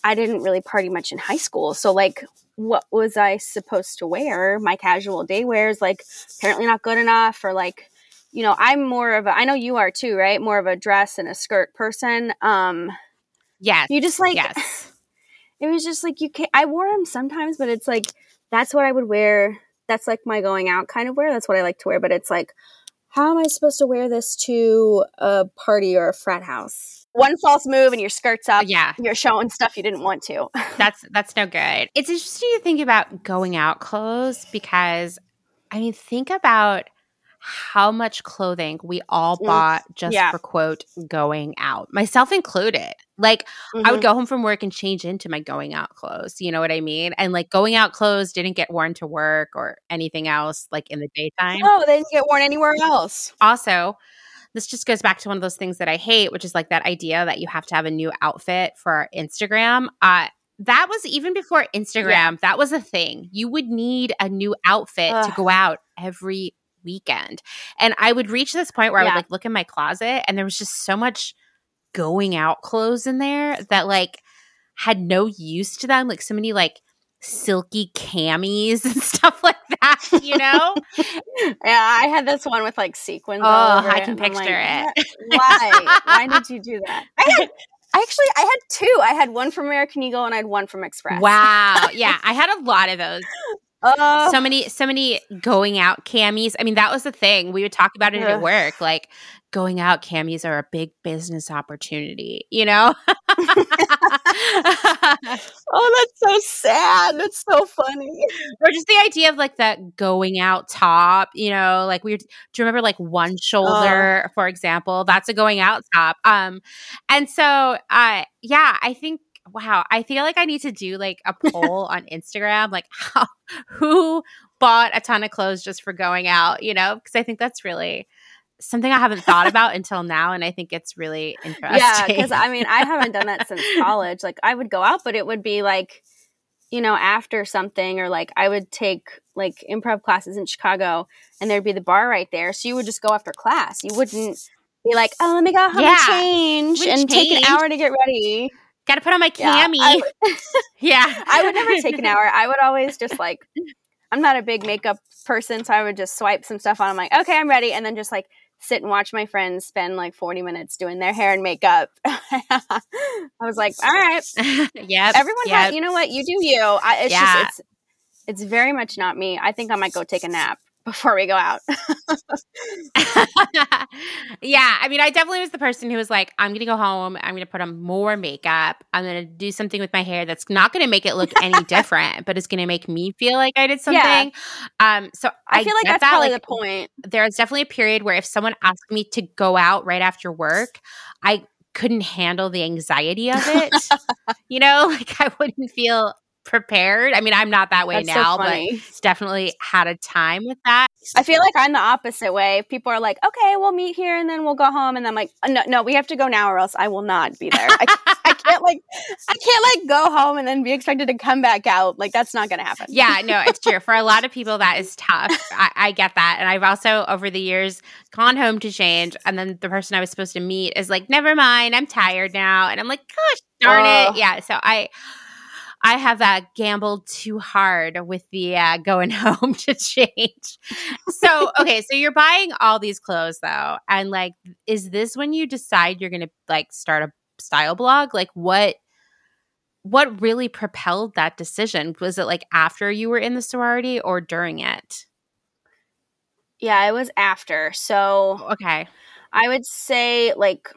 i didn't really party much in high school so like what was I supposed to wear? My casual day wears like apparently not good enough or like you know, I'm more of a I know you are too, right? More of a dress and a skirt person. Um Yes. You just like yes. It was just like you can't. I wore them sometimes, but it's like that's what I would wear. That's like my going out kind of wear. That's what I like to wear, but it's like how am I supposed to wear this to a party or a frat house? One false move and your skirt's up. Yeah. You're showing stuff you didn't want to. that's that's no good. It's interesting to think about going out clothes because I mean think about how much clothing we all mm, bought just yeah. for quote going out, myself included. Like mm-hmm. I would mm-hmm. go home from work and change into my going out clothes. You know what I mean? And like going out clothes didn't get worn to work or anything else like in the daytime. No, they didn't get worn anywhere else. Also, this just goes back to one of those things that I hate, which is like that idea that you have to have a new outfit for Instagram. Uh, that was even before Instagram. Yeah. That was a thing. You would need a new outfit Ugh. to go out every weekend. And I would reach this point where yeah. I would like look in my closet and there was just so much going out clothes in there that like had no use to them. Like so many like silky camis and stuff like that, you know? yeah, I had this one with like sequins. Oh, I can picture like, it. Why? Why did you do that? I had I actually I had two. I had one from American Eagle and I had one from Express. Wow. Yeah, I had a lot of those. Uh, so many, so many going out camis. I mean, that was the thing. We would talk about it at work. Like, going out camis are a big business opportunity, you know? oh, that's so sad. That's so funny. Or just the idea of like that going out top, you know, like we do you remember like one shoulder, uh, for example? That's a going out top. Um, and so uh yeah, I think wow, I feel like I need to do like a poll on Instagram, like how who bought a ton of clothes just for going out, you know? Because I think that's really something I haven't thought about until now, and I think it's really interesting. Yeah, because I mean, I haven't done that since college. Like, I would go out, but it would be like you know, after something, or like I would take like improv classes in Chicago and there'd be the bar right there. So you would just go after class. You wouldn't be like, oh, let me go home Yeah. and change and take an hour to get ready. Got to put on my Yeah, cami. I Yeah. I would never take an hour. I would always just like, I'm not a big makeup person, so I would just swipe some stuff on. I'm like, okay, I'm ready, and then just like sit and watch my friends spend like 40 minutes doing their hair and makeup. I was like, all right, yep. everyone, yep. has, you know what, you do you. I, it's Yeah. just it's it's very much not me. I think I might go take a nap before we go out. yeah, I mean, I definitely was the person who was like, I'm gonna go home. I'm gonna put on more makeup. I'm gonna do something with my hair that's not gonna make it look any different, but it's gonna make me feel like I did Yeah. something. Um, so I, feel like that's that. probably Like, the point. There's definitely a period where if someone asked me to go out right after work, I couldn't handle the anxiety of it. you know, like I wouldn't feel prepared. I mean, I'm not that way That's now, so but funny. definitely had a time with that. I feel like I'm the opposite way. People are like, okay, we'll meet here and then we'll go home. And I'm like, "Uh, no, no, we have to go now or else I will not be there. I, I can't like, I can't like go home and then be expected to come back out. Like that's not going to happen. Yeah, no, it's true. For a lot of people, that is tough. I, I get that. And I've also, over the years, gone home to change. And then the person I was supposed to meet is like, never mind, I'm tired now. And I'm like, gosh darn Oh. it. Yeah. So I. I have uh, gambled too hard with the uh, going home to change. So, okay, so you're buying all these clothes though. And like, is this when you decide you're going to like start a style blog? Like, what what really propelled that decision? Was it like after you were in the sorority or during it? Yeah, it was after. So Okay. I would say like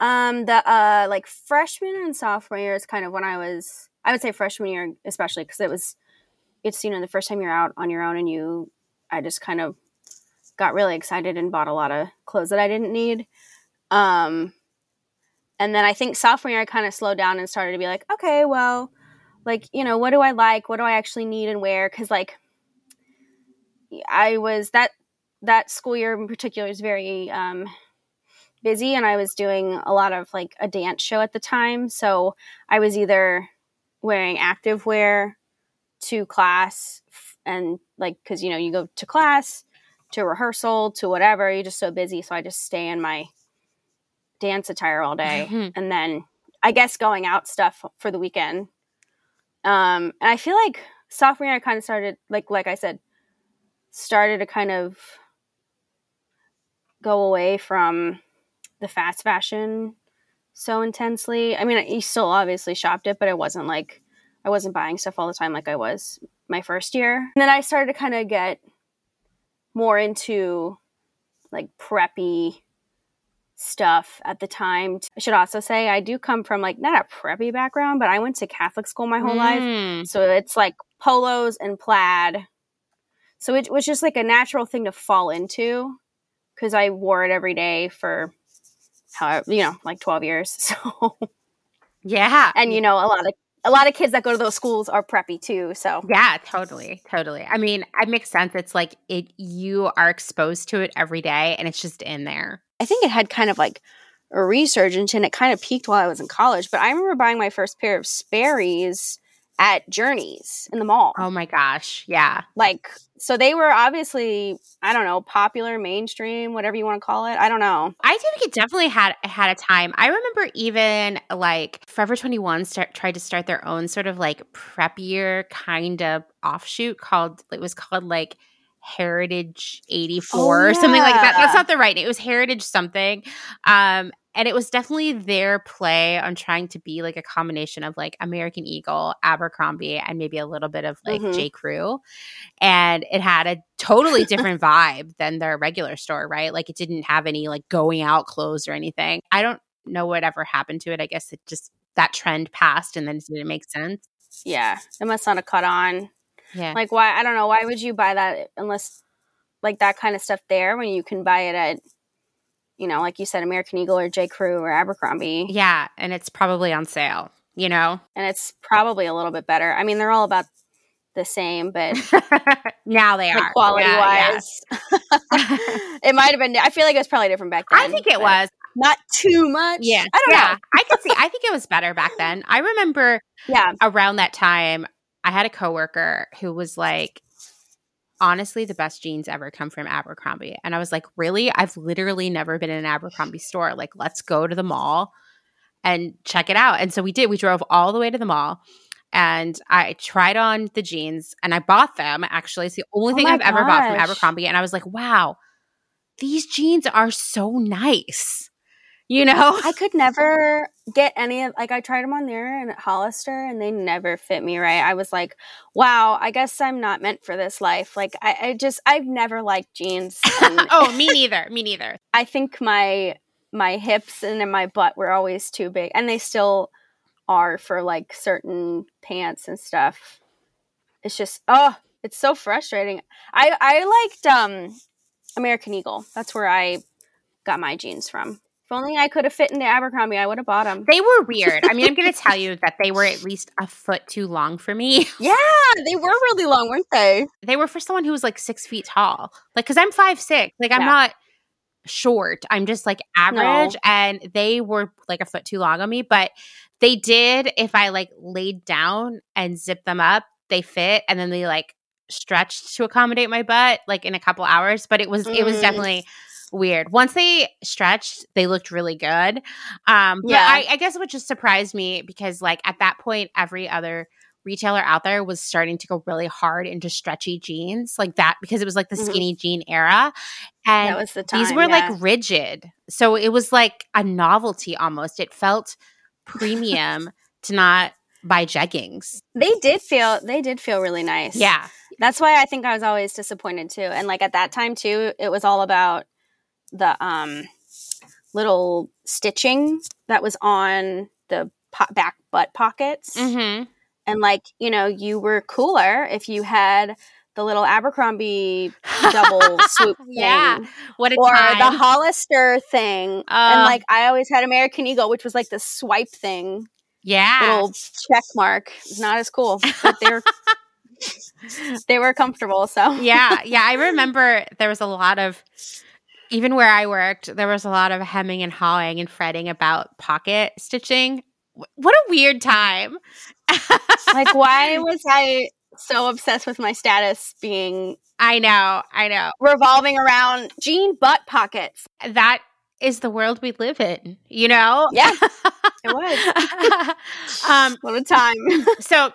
um the uh like freshman and sophomore year is kind of when I was I would say freshman year especially because it was it's you know the first time you're out on your own and you I just kind of got really excited and bought a lot of clothes that I didn't need. Um and then I think sophomore year I kind of slowed down and started to be like, okay, well, like, you know, what do I like? What do I actually need and wear? Cuz like I was that that school year in particular is very um, busy and i was doing a lot of like a dance show at the time. So i was either wearing active wear to class and like because you know you go to class to rehearsal to whatever you're just so busy so i just stay in my dance attire all day. Mhm. and then i guess going out stuff for the weekend. Um and i feel like sophomore year i kind of started like like i said started to kind of go away from the fast fashion so intensely. I mean, I still obviously shopped it, but it wasn't like I wasn't buying stuff all the time like I was my first year. And then I started to kind of get more into like preppy stuff at the time. I should also say I do come from like not a preppy background, but I went to Catholic school my whole life. Mm. So it's like polos and plaid. So it was just like a natural thing to fall into because I wore it every day for you know like 12 years. So Yeah. and you know a lot of a lot of kids that go to those schools are preppy too. So Yeah, totally, totally. I mean, it makes sense. It's like it you are exposed to it every day, and it's just in there. I think it had kind of like a resurgence and it kind of peaked while I was in college. But I remember buying my first pair of Sperry's at Journeys in the mall. Oh my gosh, yeah, Like so they were obviously I don't know popular, mainstream, whatever you want to call it. I don't know. I think it definitely had had a time. I remember even like Forever Twenty One start tried to start their own sort of like preppier kind of offshoot called it was called like Heritage 84 Oh, or something like that. That's not the right name. It was Heritage something. Um and it was definitely their play on trying to be like a combination of like American Eagle, Abercrombie, and maybe a little bit of like Mhm. J. Crew. And it had a totally different vibe than their regular store, right? Like it didn't have any like going out clothes or anything. I don't know whatever happened to it. I guess it just that trend passed and then it didn't make sense. Yeah, it must not have caught on. Yeah. Like why I don't know why would you buy that unless like that kind of stuff there when you can buy it at you know like you said American Eagle or J Crew or Abercrombie yeah. And it's probably on sale, you know? and it's probably a little bit better. I mean they're all about the same, but now they are. quality Yeah, yeah. wise, it might have been. I feel like it was probably different back then. I think it was. not too much. Yeah. I don't yeah. know. I could see. I think it was better back then. I remember Yeah. around that time, I had a coworker who was like, honestly, the best jeans ever come from Abercrombie. And I was like, really? I've literally never been in an Abercrombie store. Like, let's go to the mall and check it out. And so we did. We drove all the way to the mall. And I tried on the jeans and I bought them. Actually, it's the only Oh thing I've ever bought from. Abercrombie. And I was like, wow, these jeans are so nice. You know? I could never get any of like I tried them on there and at Hollister and they never fit me right. I was like, wow, I guess I'm not meant for this life. Like I, I just I've never liked jeans. And oh, me neither. Me neither. I think my my hips and then my butt were always too big and they still are for like certain pants and stuff. It's just oh, it's so frustrating. I I liked um American Eagle. That's where I got my jeans from. If only I could have fit into Abercrombie, I would have bought them. They were weird. I mean, I'm going to tell you that they were at least a foot too long for me. Yeah, they were really long, weren't they? They were for someone who was like six feet tall. Like, because I'm five six. Like, I'm Yeah. not short. I'm just like average. And they were like a foot too long on me. But they did, if I like laid down and zipped them up, they fit. And then they like stretched to accommodate my butt like in a couple hours. But it was, it was Mm. definitely weird. Once they stretched, they looked really good. Um, but Yeah. I, I guess what just surprised me because like at that point, every other retailer out there was starting to go really hard into stretchy jeans like that because it was like the Mhm. skinny jean era. And the time. these were yeah. like rigid. So it was like a novelty almost. It felt premium to not buy jeggings. they did feel they did feel really nice. Yeah. That's why I think I was always disappointed too. And like at that time too, it was all about the um little stitching that was on the po- back butt pockets. Mm-hmm. And like, you know, you were cooler if you had the little Abercrombie double swoop thing. Yeah. What a Or time. the Hollister thing. Uh, and like I always had American Eagle, which was like the swipe thing. yeah. Little check mark. Not as cool. But they're they were comfortable, so yeah, yeah. I remember there was a lot of, even where I worked, there was a lot of hemming and hawing and fretting about pocket stitching. What a weird time. like why was I so obsessed with my status being I know, I know. revolving around jean butt pockets? That is the world we live in, you know? Yeah, it was. um, What a time. so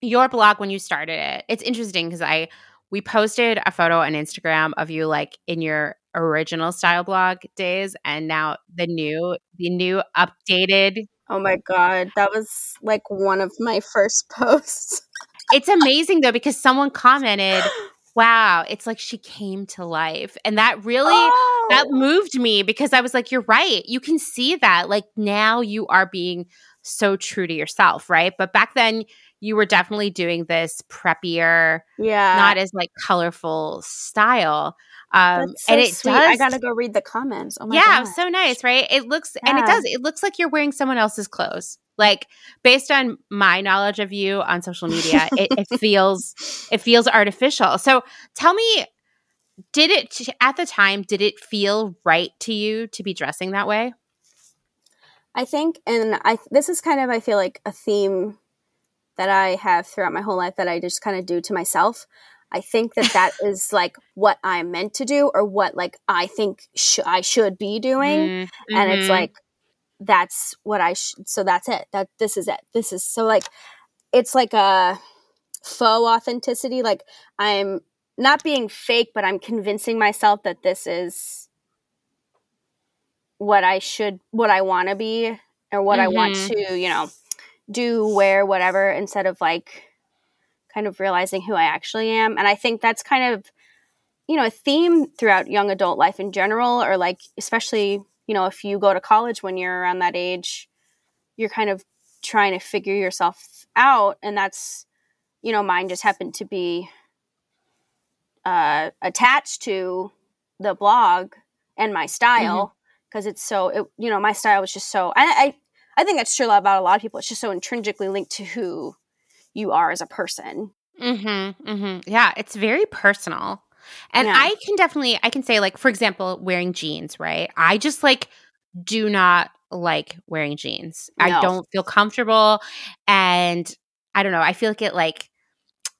your blog when you started it, it's interesting because I we posted a photo on Instagram of you like in your original style blog days and now the new the new updated Oh my god, that was like one of my first posts. It's amazing though because someone commented, "Wow, it's like she came to life." And that really Oh. that moved me because I was like, "You're right. You can see that like now you are being so true to yourself, right? But back then you were definitely doing this preppier, yeah, not as like colorful style. Um so and it sweet. does I gotta go read the comments. Oh my yeah, was so nice, right? It looks and it does. It looks like you're wearing someone else's clothes. Like based on my knowledge of you on social media, it, it feels it feels artificial. So tell me, did it at the time? Did it feel right to you to be dressing that way? I think, and I this is kind of I feel like a theme that I have throughout my whole life that I just kind of do to myself. I think that that is like what I'm meant to do, or what like I think sh- I should be doing, Mm, and it's mhm. like that's what I should. So that's it. That this is it. This is so like it's like a faux authenticity. Like I'm not being fake, but I'm convincing myself that this is what I should, what I want to be, or what I want Mhm. to, you know, do, wear, whatever, instead of like kind of realizing who I actually am. And I think that's kind of, you know, a theme throughout young adult life in general, or like, especially, you know, if you go to college when you're around that age, you're kind of trying to figure yourself out. And that's, you know, mine just happened to be uh, attached to the blog and my style because it's so, it, you know, my style was just so, I, I, I think that's true about a lot of people. It's just so intrinsically linked to who you are as a person. Mm-hmm, mm-hmm. Yeah, it's very personal. And Yeah. I can definitely I can say like for example, wearing jeans, right? I just like do not like wearing jeans. No. I don't feel comfortable and I don't know, I feel like it like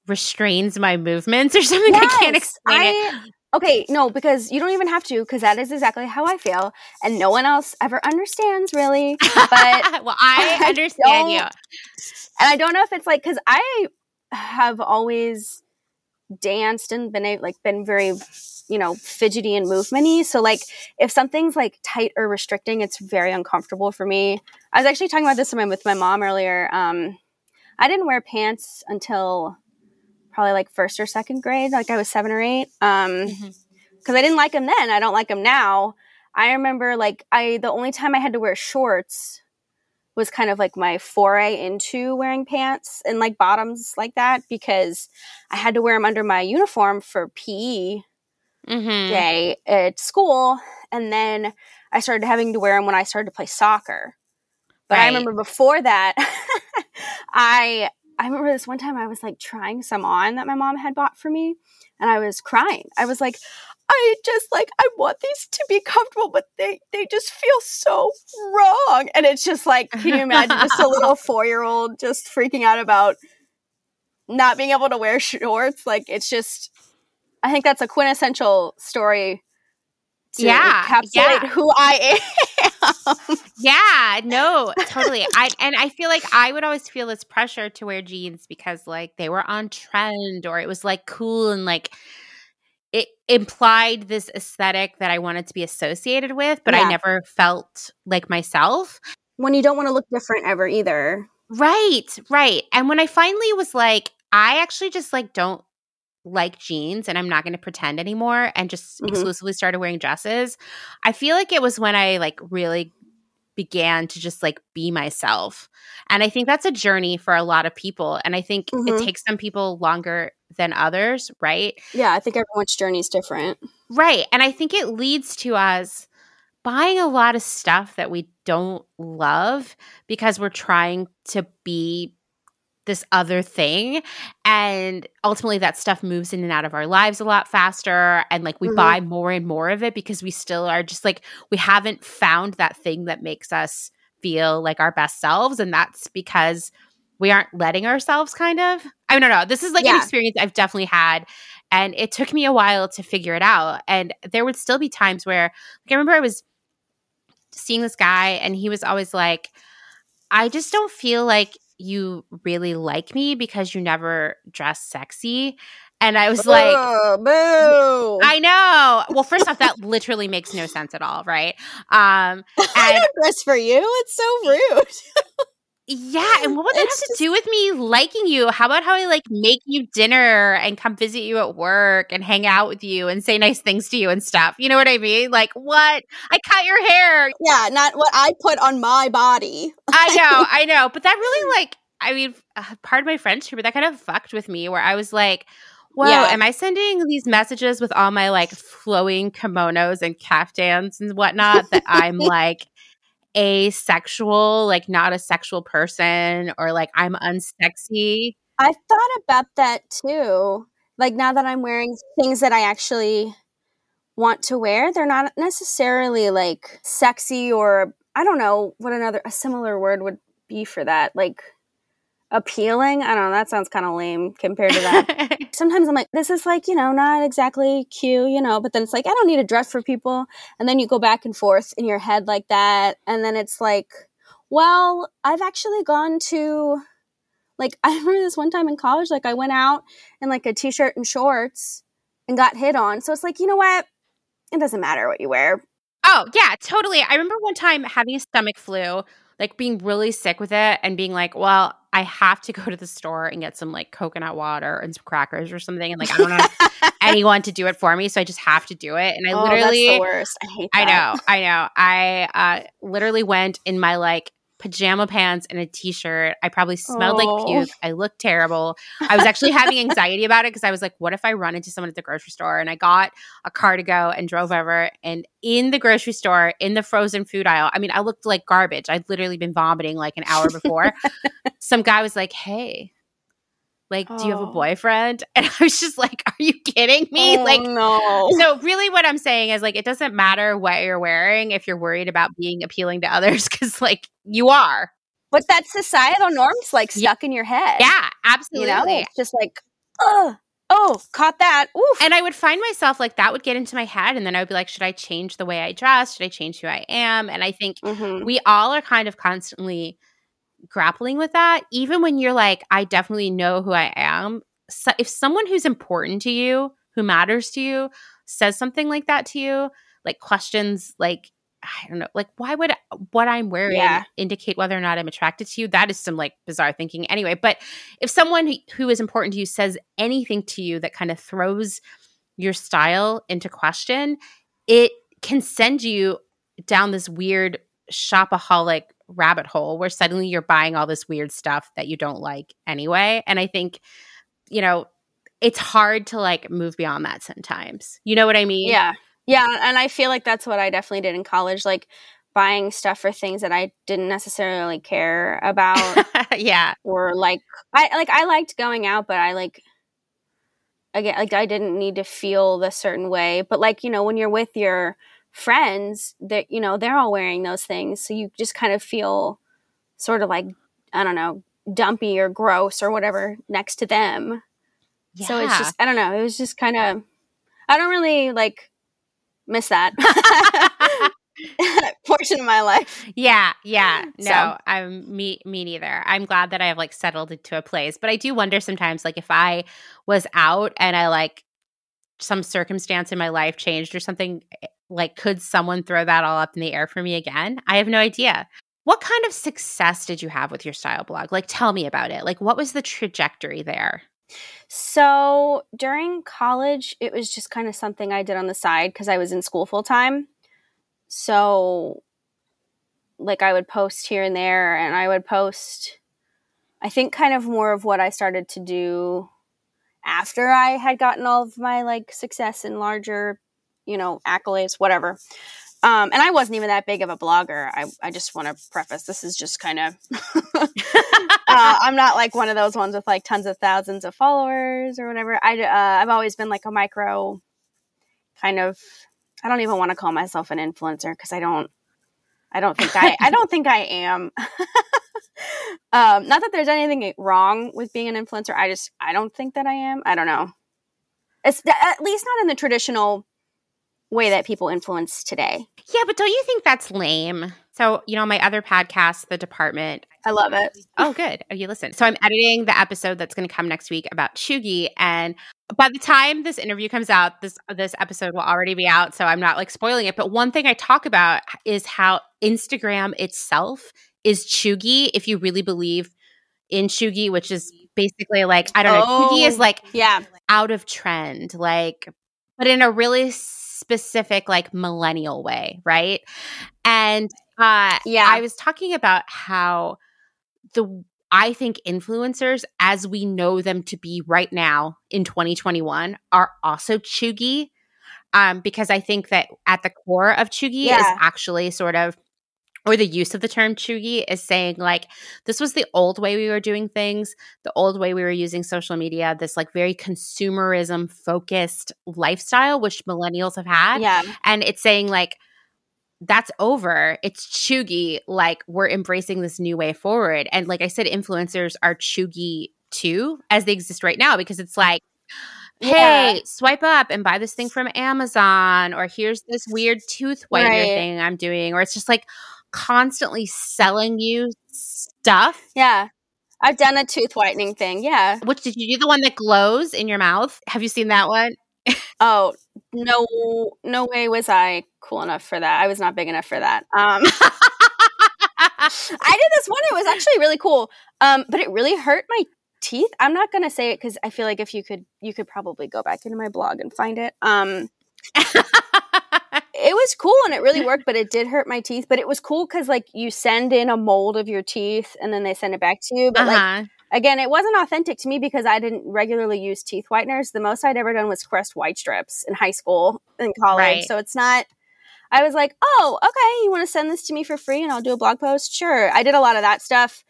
restrains my movements or something. I can't Yes, explain it. Okay, no, because you don't even have to, because that is exactly how I feel, and no one else ever understands really. But well, I I understand you. and I don't know if it's like because I have always danced and been like been very you know fidgety and movementy. So like if something's like tight or restricting, it's very uncomfortable for me. I was actually talking about this with my mom earlier. Um, I didn't wear pants until probably like first or second grade. Like I was seven or eight. Um, Mhm. because I didn't like them then. I don't like them now. I remember like I the only time I had to wear shorts was kind of like my foray into wearing pants and like bottoms like that because I had to wear them under my uniform for PE Mhm. day at school and then I started having to wear them when I started to play soccer. But I remember before that I I remember this one time I was like trying some on that my mom had bought for me and I was crying. I was like I just like I want these to be comfortable but they they just feel so wrong and it's just like can you imagine just a little 4-year-old just freaking out about not being able to wear shorts like it's just I think that's a quintessential story to Yeah, encapsulate yeah. who I am. Yeah, no, totally. I and I feel like I would always feel this pressure to wear jeans because like they were on trend or it was like cool and like it implied this aesthetic that I wanted to be associated with, but Yeah. I never felt like myself. when you don't want to look different ever either. Right, right. And when I finally was like, I actually just like don't like jeans and I'm not going to pretend anymore and just Mhm. exclusively started wearing dresses. I feel like it was when I like really began to just like be myself. And I think that's a journey for a lot of people and I think Mhm. it takes some people longer than others, right? Yeah, I think everyone's journey is different. Right. And I think it leads to us buying a lot of stuff that we don't love because we're trying to be this other thing. And ultimately, that stuff moves in and out of our lives a lot faster. And like we Mhm. buy more and more of it because we still are just like, we haven't found that thing that makes us feel like our best selves. And that's because we aren't letting ourselves kind of. I don't know. This is like an experience I've definitely had. And it took me a while to figure it out. And there would still be times where, like, I remember I was seeing this guy and he was always like, I just don't feel like you really like me because you never dress sexy. And I was like, boo. I know. Well, first off, that literally makes no sense at all, right? Um, I don't dress for you. It's so rude. yeah, and what would that It's have to just- do with me liking you? How about how I like make you dinner and come visit you at work and hang out with you and say nice things to you and stuff? You know what I mean? Like, what? I cut your hair. yeah, not what I put on my body. I know, I know. But that really, like, I mean, uh, part of my friendship, but that kind of fucked with me where I was like, whoa, Yeah. am I sending these messages with all my like flowing kimonos and caftans and whatnot that I'm like asexual, like not a sexual person, or like I'm unsexy? I thought about that too. Like now that I'm wearing things that I actually want to wear, they're not necessarily like sexy or I don't know what another a similar word would be for that. Like appealing. I don't know. That sounds kind of lame compared to that. Sometimes I'm like, this is like, you know, not exactly cute, you know, but then it's like, I don't need a dress for people. And then you go back and forth in your head like that. And then it's like, well, I've actually gone to like I remember this one time in college, like I went out in like a t-shirt and shorts and got hit on. So it's like, you know what? It doesn't matter what you wear. Oh, yeah, totally. I remember one time having a stomach flu, like being really sick with it and being like, well, I have to go to the store and get some like coconut water and some crackers or something. And like, I don't know anyone to do it for me. So I just have to do it. And I oh, literally, that's the worst. I hate I know, I know. I uh, literally went in my like pajama pants and a t-shirt. I probably smelled Oh. like puke. I looked terrible. I was actually having anxiety about it because I was like, what if I run into someone at the grocery store? And I got a car to go and drove over. And in the grocery store, in the frozen food aisle, I mean, I looked like garbage. I'd literally been vomiting like an hour before. Some guy was like, hey, Like, do you have a Oh. boyfriend? And I was just like, are you kidding me? Oh, like, no. so really what I'm saying is like, it doesn't matter what you're wearing if you're worried about being appealing to others because like you are. but that societal norms like Yeah. stuck in your head. Yeah, You absolutely. know, it's just like, oh, oh, caught that. Oof. and I would find myself like that would get into my head, and then I would be like, should I change the way I dress? Should I change who I am? And I think Mhm. we all are kind of constantly grappling with that. Even when you're like, I definitely know who I am. So if someone who's important to you, who matters to you, says something like that to you, like questions, like I don't know, like why would what I'm wearing Yeah. indicate whether or not I'm attracted to you? That is some like bizarre thinking. Anyway, but if someone who, who is important to you says anything to you that kind of throws your style into question, it can send you down this weird shopaholic rabbit hole where suddenly you're buying all this weird stuff that you don't like anyway. And I think, you know, it's hard to like move beyond that sometimes. You know what I mean? Yeah. Yeah. And I feel like that's what I definitely did in college. Like buying stuff for things that I didn't necessarily care about yeah. or like I like I liked going out, but I like again like I didn't need to feel the certain way. But like, you know, when you're with your friends that you know, they're all wearing those things. So you just kind of feel sort of like I don't know, dumpy or gross or whatever next to them. So it's just I don't know. It was just kind of I don't really like miss that portion of my life. Yeah, yeah. No, So- I'm me me neither. I'm glad that I have like settled into a place. But I do wonder sometimes like if I was out and I like some circumstance in my life changed or something eh, like could someone throw that all up in the air for me again? I have no idea. What kind of success did you have with your style blog? Like tell me about it. Like what was the trajectory there? So during college, it was just kind of something I did on the side because I was in school full time. So, like, I would post here and there, and I would post, I think, kind of more of what I started to do after I had gotten all of my like success and larger, you know, accolades, whatever. Um, and I wasn't even that big of a blogger. I, I just want to preface this is just kind of uh, I'm not like one of those ones with like tons of thousands of followers or whatever. I uh, I've always been like a micro kind of. I don't even want to call myself an influencer because I don't. I don't think I. I don't think I am. um, not that there's anything wrong with being an influencer. I just I don't think that I am. I don't know. It's at least not in the traditional way that people influence today. Yeah, but don't you think that's lame? So, you know, my other podcast, The Department, I love it. Oh, good. Oh, you listen. So I'm editing the episode that's going to come next week about Cheugy, and by the time this interview comes out, this this episode will already be out. So I'm not like spoiling it. But one thing I talk about is how Instagram itself is Cheugy. If you really believe in Cheugy, which is basically like I don't know, Cheugy is Oh. like Yeah. out of trend, like, but in a really specific, like millennial way, right? And uh, Yeah. I was talking about how the I think influencers, as we know them to be right now in 2021, are also cheugy. Um, because I think that at the core of cheugy is actually sort of or the use of the term cheugy is saying like this was the old way we were doing things the old way we were using social media this like very consumerism focused lifestyle which millennials have had Yeah. and it's saying like that's over it's cheugy like we're embracing this new way forward and like i said influencers are cheugy too as they exist right now because it's like hey Yeah. swipe up and buy this thing from amazon or here's this weird tooth whitener Right. thing i'm doing or it's just like constantly selling you stuff Yeah. I've done a tooth whitening thing. Yeah. which did you do the one that glows in your mouth have you seen that one Oh, no no way was I cool enough for that. I was not big enough for that. Um I did this one. It was actually really cool. Um, but it really hurt my teeth. I'm not gonna say it because I feel like if you could, you could probably go back into my blog and find it. Um, it was cool and it really worked, but it did hurt my teeth. But it was cool because like you send in a mold of your teeth and then they send it back to you. But like uh-huh. again, it wasn't authentic to me because I didn't regularly use teeth whiteners. The most I'd ever done was Crest Whitestrips in high school and college. Right. So it's not. I was like, oh, okay, you want to send this to me for free and I'll do a blog post? Sure. I did a lot of that stuff.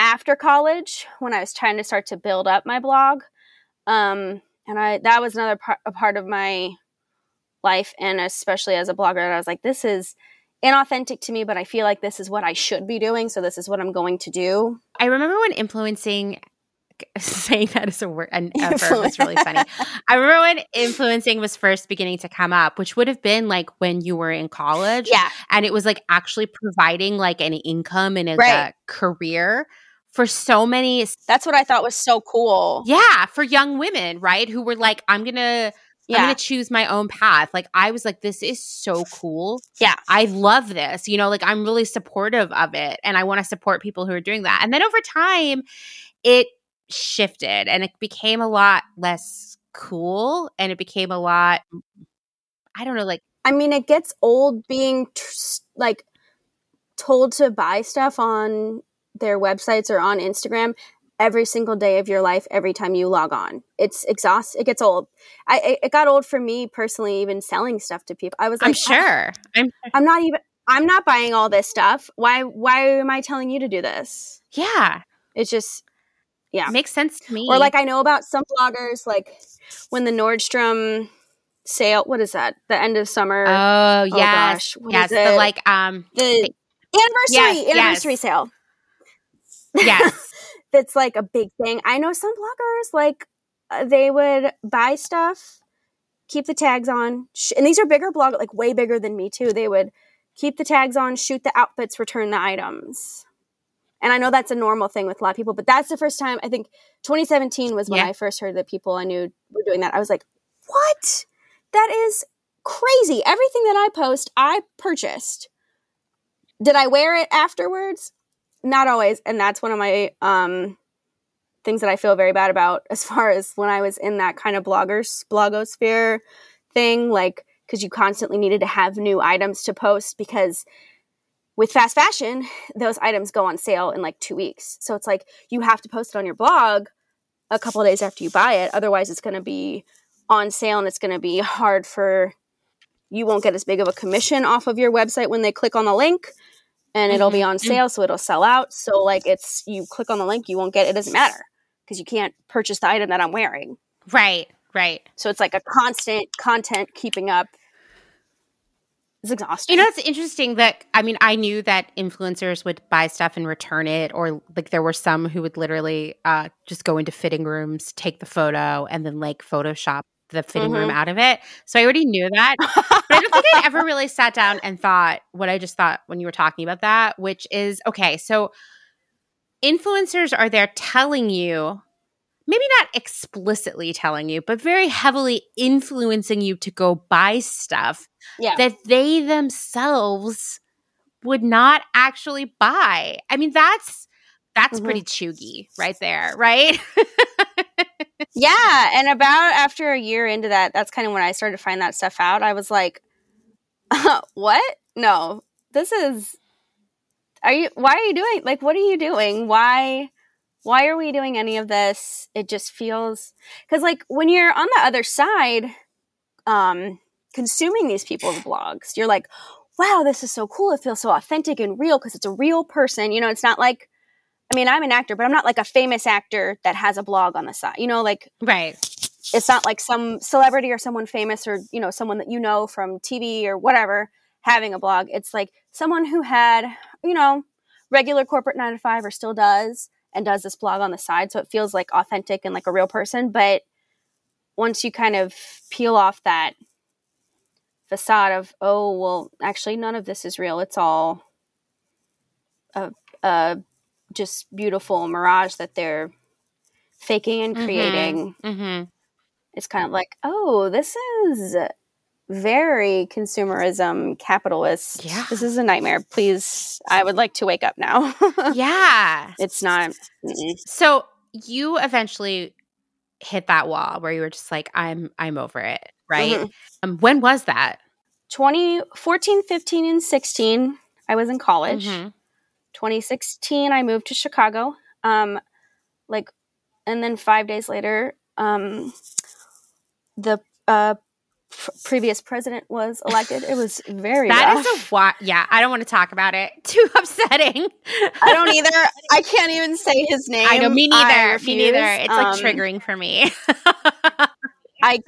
after college when I was trying to start to build up my blog. Um, and I that was another part a part of my life and especially as a blogger I was like this is inauthentic to me but I feel like this is what I should be doing so this is what I'm going to do. I remember when influencing saying that as a word an effort was really funny. I remember when influencing was first beginning to come up, which would have been like when you were in college. Yeah. And it was like actually providing like an income and a, Right. a career for so many That's what I thought was so cool. yeah, for young women, right? Who were like, I'm gonna I'm gonna choose my own path. Like I was like, this is so cool. Yeah. I love this. You know, like I'm really supportive of it and I want to support people who are doing that. And then over time, it shifted and it became a lot less cool and it became a lot I don't know, like I mean, it gets old being like told to buy stuff on their websites or on Instagram every single day of your life every time you log on. It's exhaust. It gets old. I it- it got old for me personally even selling stuff to people. I was like I'm sure. I'm I'm not even I'm not buying all this stuff. Why why am I telling you to do this? yeah. It's just yeah. Makes sense to me. Or like I know about some bloggers like when the Nordstrom sale, what is that? The end of summer Oh yes. gosh, what yes. is The it? like um the anniversary Yes, anniversary yes. sale. yes. That's like a big thing. I know some bloggers like uh, they would buy stuff, keep the tags on, sh- and these are bigger blog like way bigger than me too. They would keep the tags on, shoot the outfits, return the items. And I know that's a normal thing with a lot of people, but that's the first time I think 2017 was when Yeah. I first heard that people I knew were doing that. I was like, "What? That is crazy. Everything that I post, I purchased. Did I wear it afterwards? Not always, and that's one of my um things that I feel very bad about as far as when I was in that kind of bloggers blogosphere thing like because you constantly needed to have new items to post because with fast fashion those items go on sale in like 2 weeks. So it's like you have to post it on your blog a couple days after you buy it otherwise it's going to be on sale and it's going to be hard for you won't get as big of a commission off of your website when they click on the link and it'll be on sale so it'll sell out. So like it's you click on the link you won't get it doesn't matter because you can't purchase the item that i'm wearing. Right. Right. so it's like a constant content keeping up. It's exhausting You know, it's interesting that I mean, I knew that influencers would buy stuff and return it, or like there were some who would literally uh, just go into fitting rooms, take the photo, and then like Photoshop the fitting room out of it. So I already knew that, but I don't think I ever really sat down and thought what I just thought when you were talking about that, which is okay. So influencers are there telling you. Maybe not explicitly telling you, but very heavily influencing you to go buy stuff yeah that they themselves would not actually buy. I mean, that's that's Mhm. pretty cheugy right there, right? yeah and about after a year into that that's kind of when i started to find that stuff out i was like what? No this is are you why are you doing like what are you doing? Why why are we doing any of this? It just feels because like when you're on the other side um consuming these people's blogs you're like wow this is so cool it feels so authentic and real because it's a real person you know it's not like i mean i'm an actor but i'm not like a famous actor that has a blog on the side you know like right. it's not like some celebrity or someone famous or you know someone that you know from TV or whatever having a blog. It's like someone who had you know regular corporate nine to five or still does and does this blog on the side, so it feels like authentic and like a real person. But once you kind of peel off that facade of oh well, actually none of this is real. It's all a, a just beautiful mirage that they're faking and Mhm. creating hmm it's kind of like, oh, this is very consumerism capitalist. Yeah. This is a nightmare. Please, I would like to wake up now. Yeah. it's not. mm-mm. So you eventually hit that wall where you were just like, I'm I'm over it, right? Mhm. Um, when was that? 2014, 15, and 16, I was in college. Mhm. 2016, I moved to Chicago. Um, like, and then five days later, um, the uh, previous president was elected. It was very That rough. is a wa- yeah. I don't want to talk about it. Too upsetting. I don't either. I can't even say his name. I know me neither. Me neither. It's like Um, triggering for me. I,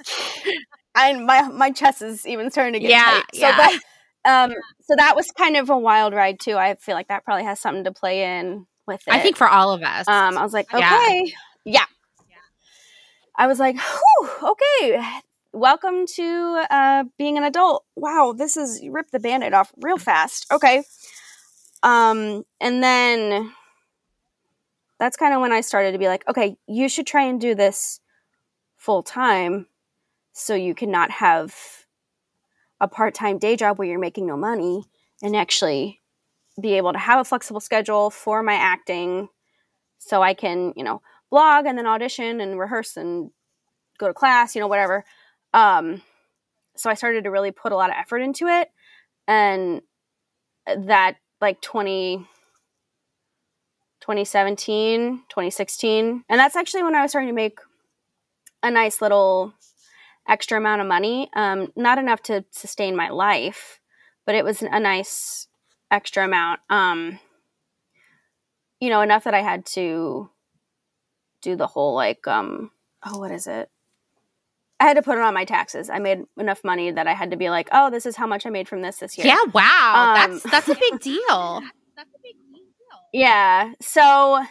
I my my chest is even starting to get Yeah, tight. So yeah. that, um, so that was kind of a wild ride too. I feel like that probably has something to play in with it. I think for all of us. Um, I was like, Yeah. okay, yeah. I was like, Whew, okay, welcome to uh, being an adult. Wow, this is you ripped the band-aid off real fast. Okay. Um, and then that's kind of when I started to be like, okay, you should try and do this full time so you cannot have a part-time day job where you're making no money and actually be able to have a flexible schedule for my acting so I can, you know, blog and then audition and rehearse and go to class, you know, whatever. Um, so I started to really put a lot of effort into it. And that, like 20, 2017, 2016. And that's actually when I was starting to make a nice little extra amount of money. Um, not enough to sustain my life, but it was a nice extra amount. Um, you know, enough that I had to do the whole like, um, oh, what is it? I had to put it on my taxes. I made enough money that I had to be like, oh, this is how much I made from this this year. yeah, wow. Um, that's that's a big deal. Yeah. So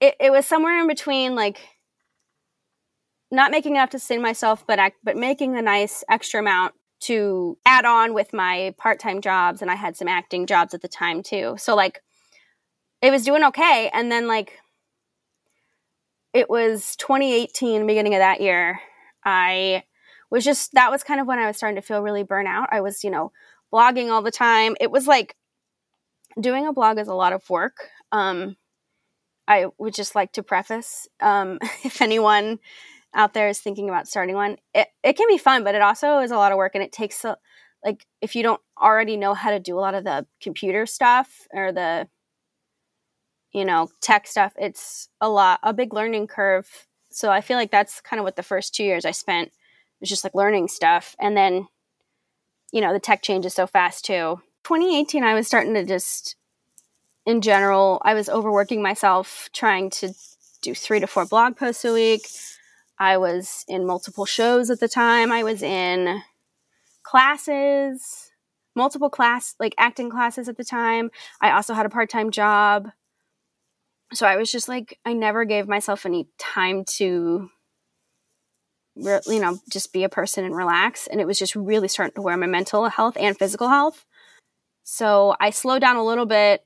it, it was somewhere in between like not making enough to sustain myself, but but making a nice extra amount to add on with my part time jobs, and I had some acting jobs at the time too. So like it was doing okay, and then like it was 2018, beginning of that year. I was just that was kind of when I was starting to feel really burnt out. I was you know blogging all the time. It was like doing a blog is a lot of work. Um, I would just like to preface um, if anyone out there is thinking about starting one, it, it can be fun, but it also is a lot of work and it takes a, like if you don't already know how to do a lot of the computer stuff or the you know tech stuff it's a lot a big learning curve. So i feel like that's kind of what the first two years i spent was just like learning stuff. And then you know the tech changes so fast too. 2018 i was starting to just in general i was overworking myself trying to do three to four blog posts a week i was in multiple shows at the time. I was in classes multiple class like acting classes at the time. I also had a part-time job. So i was just like i never gave myself any time to you know just be a person and relax. And it was just really starting to wear my mental health and physical health. So i slowed down a little bit.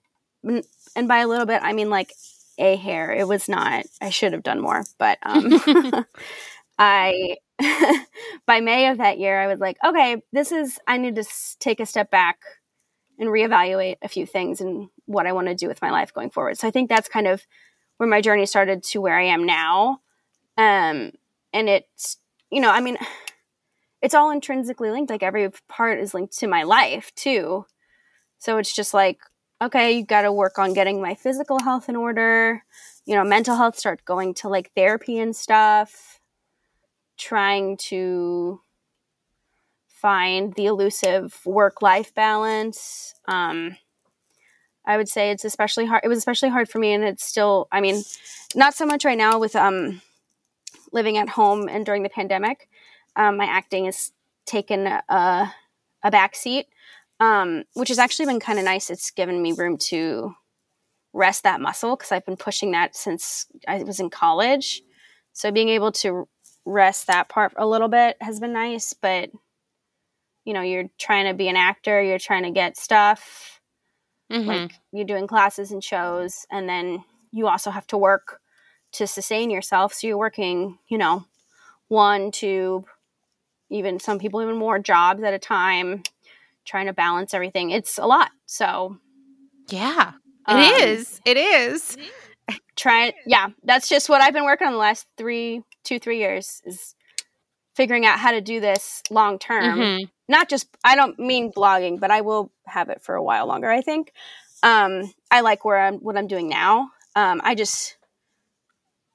And by a little bit i mean like a hair. It was not. I should have done more but um i by may of that year i was like okay this is i need to s- take a step back and reevaluate a few things and what i want to do with my life going forward. So i think that's kind of where my journey started to where i am now. Um and it's you know i mean it's all intrinsically linked like every part is linked to my life too. So it's just like okay you got to work on getting my physical health in order. You know mental health start going to like therapy and stuff. Trying to find the elusive work life balance. Um i would say it's especially hard it was especially hard for me and it's still i mean not so much right now with um living at home and during the pandemic. Um, my acting has taken a, a back seat um, which has actually been kind of nice. It's given me room to rest that muscle because i've been pushing that since i was in college. So being able to rest that part a little bit has been nice but you know you're trying to be an actor you're trying to get stuff Mhm. like you're doing classes and shows and then you also have to work to sustain yourself. So you're working you know one two even some people even more jobs at a time trying to balance everything it's a lot so yeah, um, it is. It is. Trying, yeah that's just what i've been working on the last three two three years is figuring out how to do this long term Mhm. not just i don't mean blogging but i will have it for a while longer i think um i like where i'm what i'm doing now um i just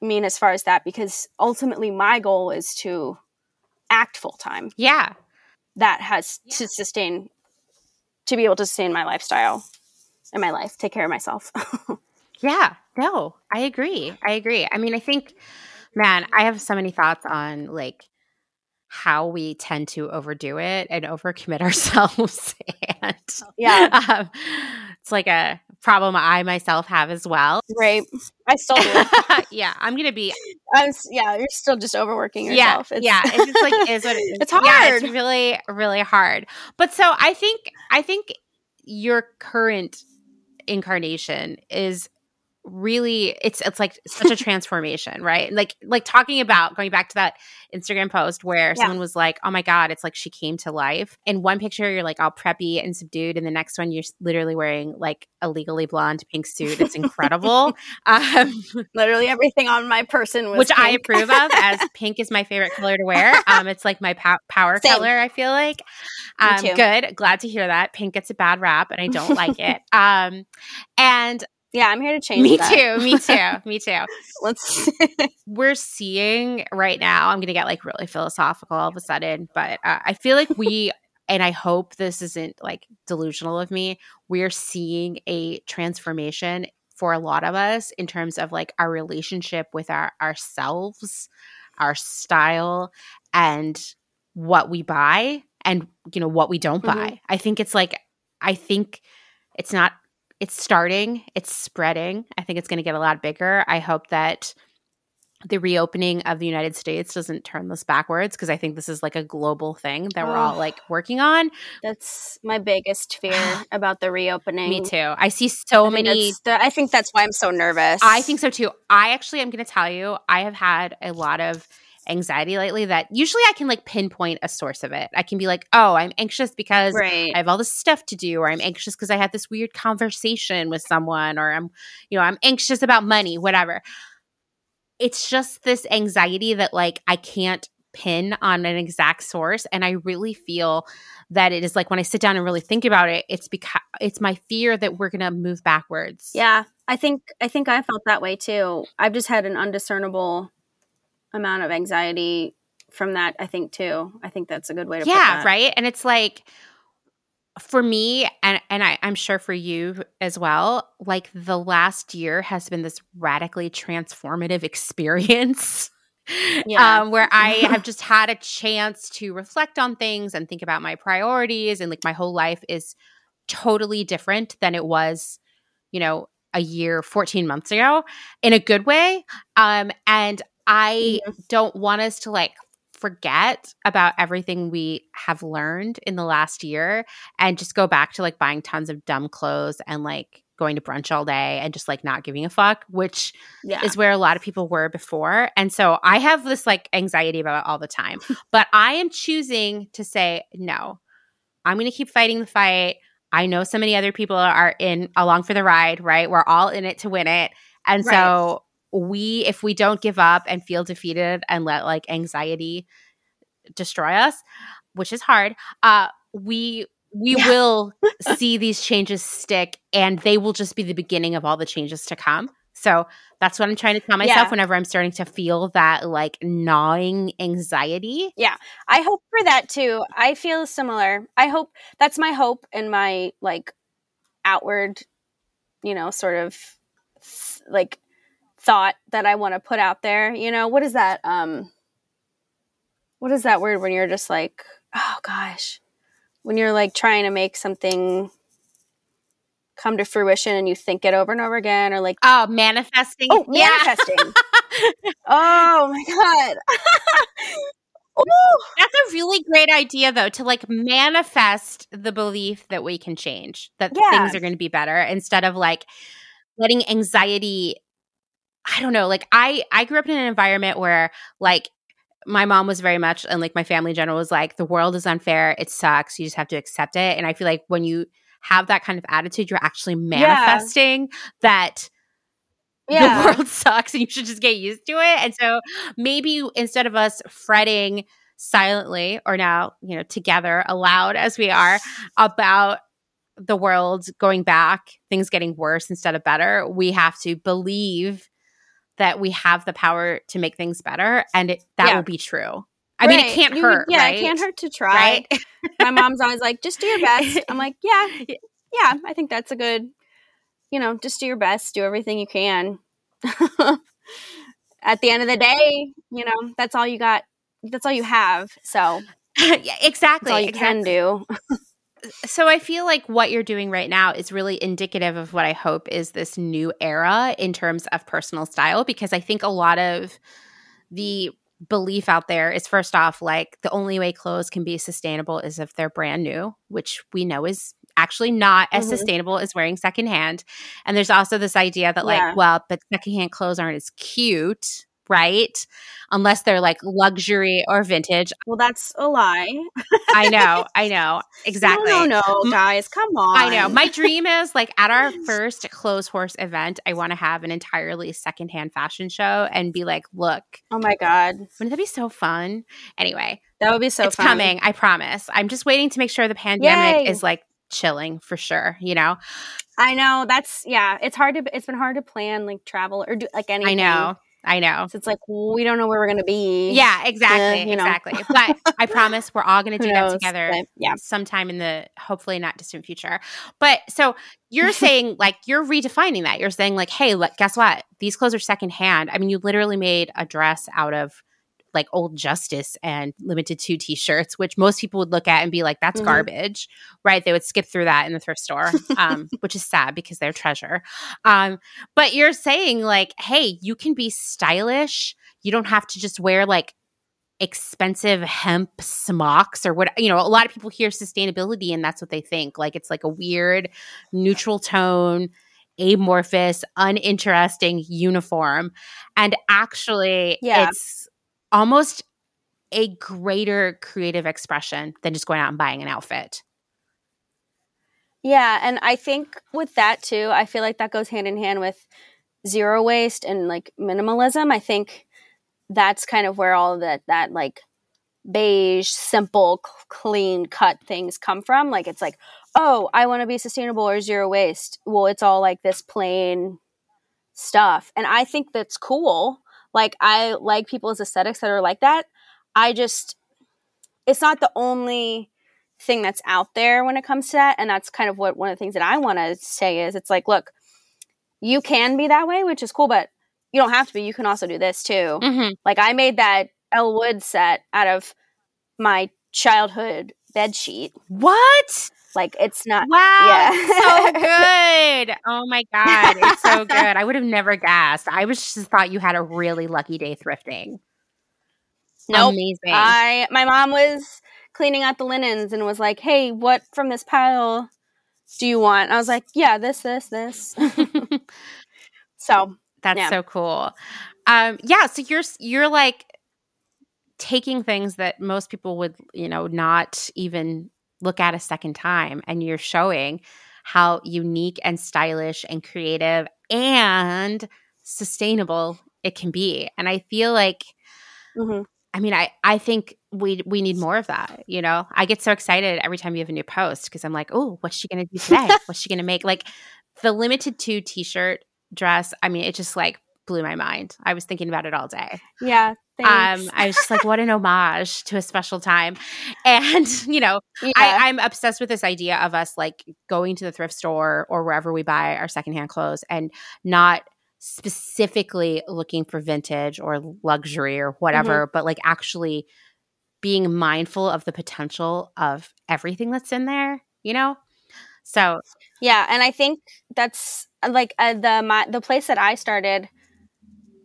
mean as far as that because ultimately my goal is to act full time. Yeah. That has to sustain to be able to sustain my lifestyle and my life, take care of myself. yeah. No, I agree. I agree. I mean, I think man, I have so many thoughts on like how we tend to overdo it and overcommit ourselves. and yeah, um, it's like a problem I myself have as well. Right. I still do. yeah, I'm gonna be. I'm, yeah, you're still just overworking yourself. Yeah, it's, yeah. It's just like is what it is. It's hard. Yeah, it's really, really hard. But so I think I think your current incarnation is really it's it's like such a transformation right? Like like talking about going back to that instagram post where yeah. someone was like oh my god it's like she came to life. In one picture you're like all preppy and subdued and the next one you're literally wearing like a legally blonde pink suit. It's incredible. Um, literally everything on my person which pink. i approve of as pink is my favorite color to wear. Um it's like my pow- power Same. color i feel like. Um good. Glad to hear that. Pink gets a bad rap and i don't like it. Um and yeah, I'm here to change. Me that. too. Me too. me too. Let's. We're seeing right now. I'm going to get like really philosophical all of a sudden, but uh, I feel like we, and I hope this isn't like delusional of me. We're seeing a transformation for a lot of us in terms of like our relationship with our ourselves, our style, and what we buy, and you know what we don't buy. Mm-hmm. I think it's like I think it's not it's starting, it's spreading. I think it's going to get a lot bigger. I hope that the reopening of the United States doesn't turn this backwards because I think this is like a global thing that oh, we're all like working on. That's my biggest fear about the reopening. Me too. I see so I many. The, I think that's why I'm so nervous. I think so too. I actually am going to tell you, I have had a lot of anxiety lately that usually I can like pinpoint a source of it. I can be like, oh, I'm anxious because right. I have all this stuff to do, or I'm anxious because I had this weird conversation with someone, or I'm, you know, I'm anxious about money, whatever. It's just this anxiety that like I can't pin on an exact source. And I really feel that it is like when I sit down and really think about it, it's because it's my fear that we're gonna move backwards. Yeah. I think I think I felt that way too. I've just had an undiscernible amount of anxiety from that i think too. I think that's a good way to yeah right? And it's like for me and and I, i'm sure for you as well like the last year has been this radically transformative experience yeah. um, where i have just had a chance to reflect on things and think about my priorities and like my whole life is totally different than it was you know a year 14 months ago in a good way. Um and I mm-hmm. don't want us to like forget about everything we have learned in the last year and just go back to like buying tons of dumb clothes and like going to brunch all day and just like not giving a fuck, which yeah. is where a lot of people were before. And so I have this like anxiety about it all the time. but I am choosing to say, no, I'm going to keep fighting the fight. I know so many other people are in along for the ride, right? We're all in it to win it. And right. so we if we don't give up and feel defeated and let like anxiety destroy us which is hard uh we we yeah. will see these changes stick and they will just be the beginning of all the changes to come. So that's what i'm trying to tell myself yeah. whenever i'm starting to feel that like gnawing anxiety. Yeah. I hope for that too. I feel similar. I hope that's my hope and my like outward you know sort of like thought that I want to put out there. You know, what is that? Um, what is that word when you're just like, oh gosh, when you're like trying to make something come to fruition and you think it over and over again, or like, oh, manifesting. Oh, manifesting. oh my god. Ooh. That's a really great idea, though, to like manifest the belief that we can change, that yeah. things are going to be better, instead of like letting anxiety I don't know, like I I grew up in an environment where like my mom was very much and like my family in general was like the world is unfair, it sucks, you just have to accept it. And I feel like when you have that kind of attitude, you're actually manifesting yeah. that yeah. the world sucks and you should just get used to it. And so maybe instead of us fretting silently or now, you know, together, aloud as we are about the world going back, things getting worse instead of better, we have to believe that we have the power to make things better and it, that yeah. will be true. I right. mean, it can't you, hurt. Yeah, right? it can't hurt to try. Right? My mom's always like, just do your best. I'm like, yeah, yeah, I think that's a good, you know, just do your best, do everything you can. At the end of the day, you know, that's all you got. That's all you have. So, yeah, exactly. That's all you exactly. can do. So I feel like what you're doing right now is really indicative of what I hope is this new era in terms of personal style because I think a lot of the belief out there is first off like the only way clothes can be sustainable is if they're brand new, which we know is actually not as mm-hmm. sustainable as wearing secondhand. And there's also this idea that like, well, but secondhand clothes aren't as cute right? Unless they're like luxury or vintage. Well, that's a lie. I know. I know. Exactly. No, no, no, guys, come on. I know. My dream is like at our first Clotheshorse event, I want to have an entirely secondhand fashion show and be like, look. Oh my God. Wouldn't that be so fun? Anyway. That would be so it's fun. coming. I promise. I'm just waiting to make sure the pandemic Yay. is like chilling for sure, you know? I know. That's, yeah, it's hard to, it's been hard to plan like travel or do like anything. I know. I know. So it's like we don't know where we're going to be. Yeah, exactly, uh, you know. exactly. but I promise we're all going to do that together. Yeah, sometime in the hopefully not distant future. But so you're saying like you're redefining that. You're saying like, hey, look, guess what? These clothes are secondhand. I mean, you literally made a dress out of like old justice and Limited Too t-shirts which most people would look at and be like that's mm-hmm. garbage right? They would skip through that in the thrift store um, which is sad because they're treasure. Um, but you're saying like hey you can be stylish. You don't have to just wear like expensive hemp smocks or what you know a lot of people hear sustainability and that's what they think. Like it's like a weird neutral tone amorphous uninteresting uniform. And actually yeah. it's almost a greater creative expression than just going out and buying an outfit. Yeah, and I think with that too, I feel like that goes hand in hand with zero waste and like minimalism. I think that's kind of where all of that that like beige, simple, clean cut things come from. Like it's like, oh, I want to be sustainable or zero waste. Well, it's all like this plain stuff. And I think that's cool. Like I like people's aesthetics that are like that. I just it's not the only thing that's out there when it comes to that and that's kind of what one of the things that I want to say is it's like look, you can be that way, which is cool, but you don't have to be. You can also do this too. Mm-hmm. Like I made that Elle Wood set out of my childhood bed sheet. What? Like it's not. Wow, yeah. so good. Oh my god, it's so good. I would have never guessed. I was just thought you had a really lucky day thrifting. Nope. Amazing. I my mom was cleaning out the linens and was like, "Hey, what from this pile do you want?" I was like, "Yeah, this, this, this." so that's yeah. so cool. Um, yeah, so you're you're like taking things that most people would, you know, not even look at a second time and you're showing how unique and stylish and creative and sustainable it can be. And I feel like mm-hmm. I mean, I, I think we we need more of that. You know, I get so excited every time you have a new post because I'm like, oh, what's she gonna do today? what's she gonna make? Like the Limited Too T-shirt dress. I mean, it just like blew my mind. I was thinking about it all day. Yeah, um, I was just like, what an homage to a special time. And, you know, yeah. I, I'm obsessed with this idea of us like going to the thrift store or wherever we buy our secondhand clothes and not specifically looking for vintage or luxury or whatever, mm-hmm. but like actually being mindful of the potential of everything that's in there, you know? So, yeah. And I think that's like uh, the, my, the place that I started –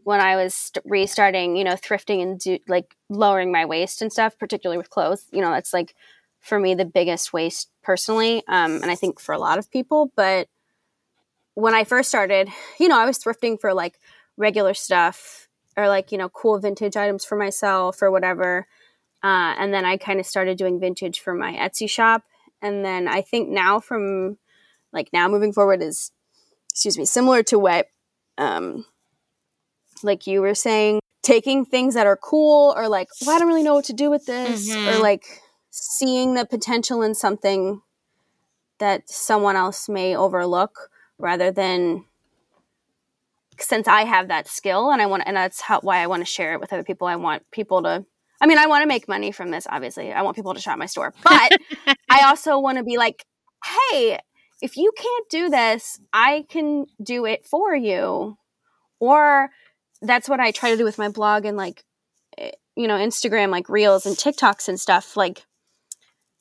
when I was st- restarting, you know, thrifting and do, like lowering my waste and stuff, particularly with clothes. You know, that's like for me the biggest waste personally, um, and I think for a lot of people. But when I first started, you know, I was thrifting for like regular stuff or like you know cool vintage items for myself or whatever. Uh, and then I kind of started doing vintage for my Etsy shop. And then I think now from like now moving forward is, excuse me, similar to what um, like you were saying, taking things that are cool or like, well, I don't really know what to do with this, mm-hmm. or like seeing the potential in something that someone else may overlook rather than since I have that skill and I want and that's how why I want to share it with other people. I want people to I mean, I want to make money from this, obviously. I want people to shop my store. But I also want to be like, hey, if you can't do this, I can do it for you. Or that's what I try to do with my blog and like, eh, you know, Instagram, like reels and TikToks and stuff, like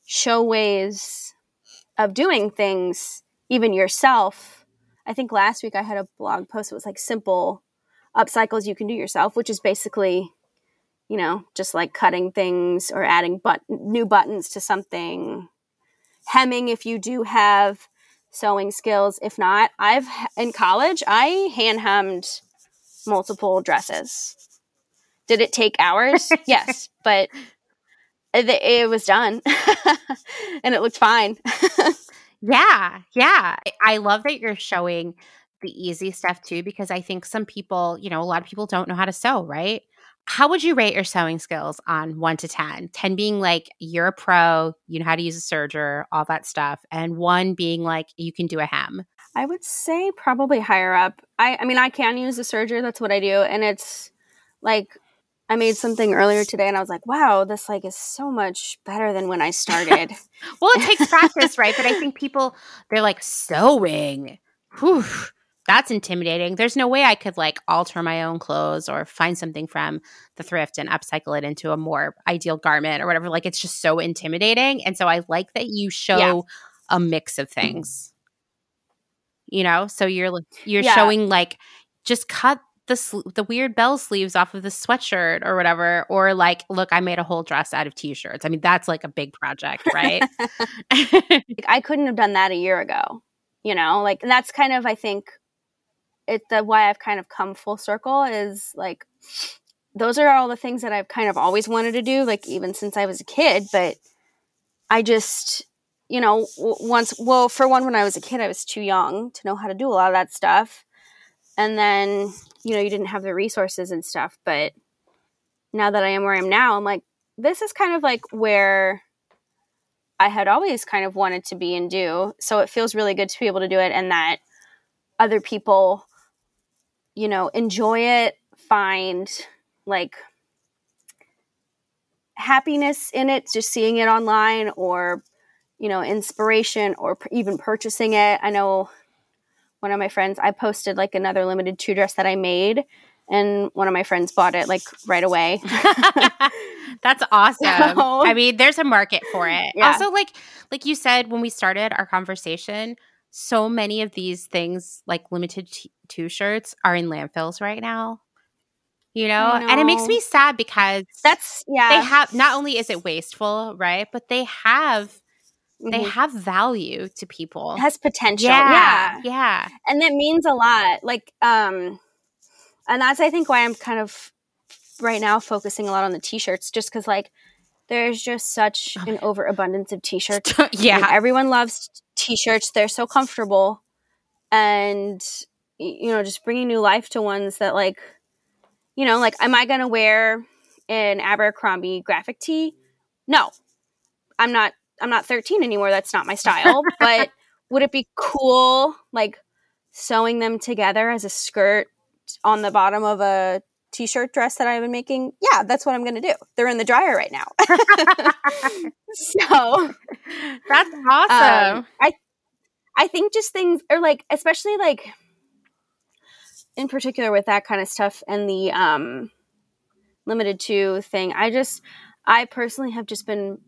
show ways of doing things, even yourself. I think last week I had a blog post it was like simple upcycles you can do yourself, which is basically you know, just like cutting things or adding but- new buttons to something, hemming if you do have sewing skills. If not, I've in college I hand hemmed multiple dresses. Did it take hours? yes, but it, it was done, and it looked fine. yeah, yeah. I love that you're showing the easy stuff too, because I think some people, you know, a lot of people don't know how to sew, right? how would you rate your sewing skills on one to 10? 10 being like you're a pro, you know how to use a serger, all that stuff, and one being like you can do a hem. I would say probably higher up. I, I mean, I can use a serger, that's what I do. And it's like, I made something earlier today and I was like, wow, this like is so much better than when I started. well, it takes practice, right? But I think people, they're like, sewing. Whew that's intimidating. There's no way I could like alter my own clothes or find something from the thrift and upcycle it into a more ideal garment or whatever. Like it's just so intimidating. And so I like that you show yeah. a mix of things. You know, so you're you're yeah. showing like just cut the sl- the weird bell sleeves off of the sweatshirt or whatever or like look I made a whole dress out of t-shirts. I mean that's like a big project, right? I couldn't have done that a year ago. You know, like that's kind of I think it the why I've kind of come full circle is like those are all the things that I've kind of always wanted to do, like even since I was a kid. But I just, you know, once, well, for one, when I was a kid, I was too young to know how to do a lot of that stuff. And then, you know, you didn't have the resources and stuff. But now that I am where I am now, I'm like, this is kind of like where I had always kind of wanted to be and do. So it feels really good to be able to do it and that other people you know, enjoy it, find like happiness in it, just seeing it online or, you know, inspiration or p- even purchasing it. I know one of my friends, I posted like another Limited Too dress that I made and one of my friends bought it like right away. That's awesome. So, I mean, there's a market for it. Yeah. Also like like you said when we started our conversation, so many of these things like Limited t- Too shirts are in landfills right now you know? know? and it makes me sad because that's yeah they have not only is it wasteful right but they have mm-hmm. they have value to people. It has potential yeah, yeah. yeah. And that means a lot like um and that's i think why i'm kind of right now focusing a lot on the t-shirts just because like there's just such oh an overabundance of t-shirts. Yeah. Like, everyone loves t-shirts. They're so comfortable. And you know just bringing new life to ones that like you know like am i going to wear an abercrombie graphic tee? No. I'm not i'm not 13 anymore that's not my style but would it be cool like sewing them together as a skirt on the bottom of a t-shirt dress that I've been making, yeah, that's what I'm going to do. They're in the dryer right now. so that's awesome. Um, I I think just things are like, especially like in particular with that kind of stuff and the um Limited Too thing. I just I personally have just been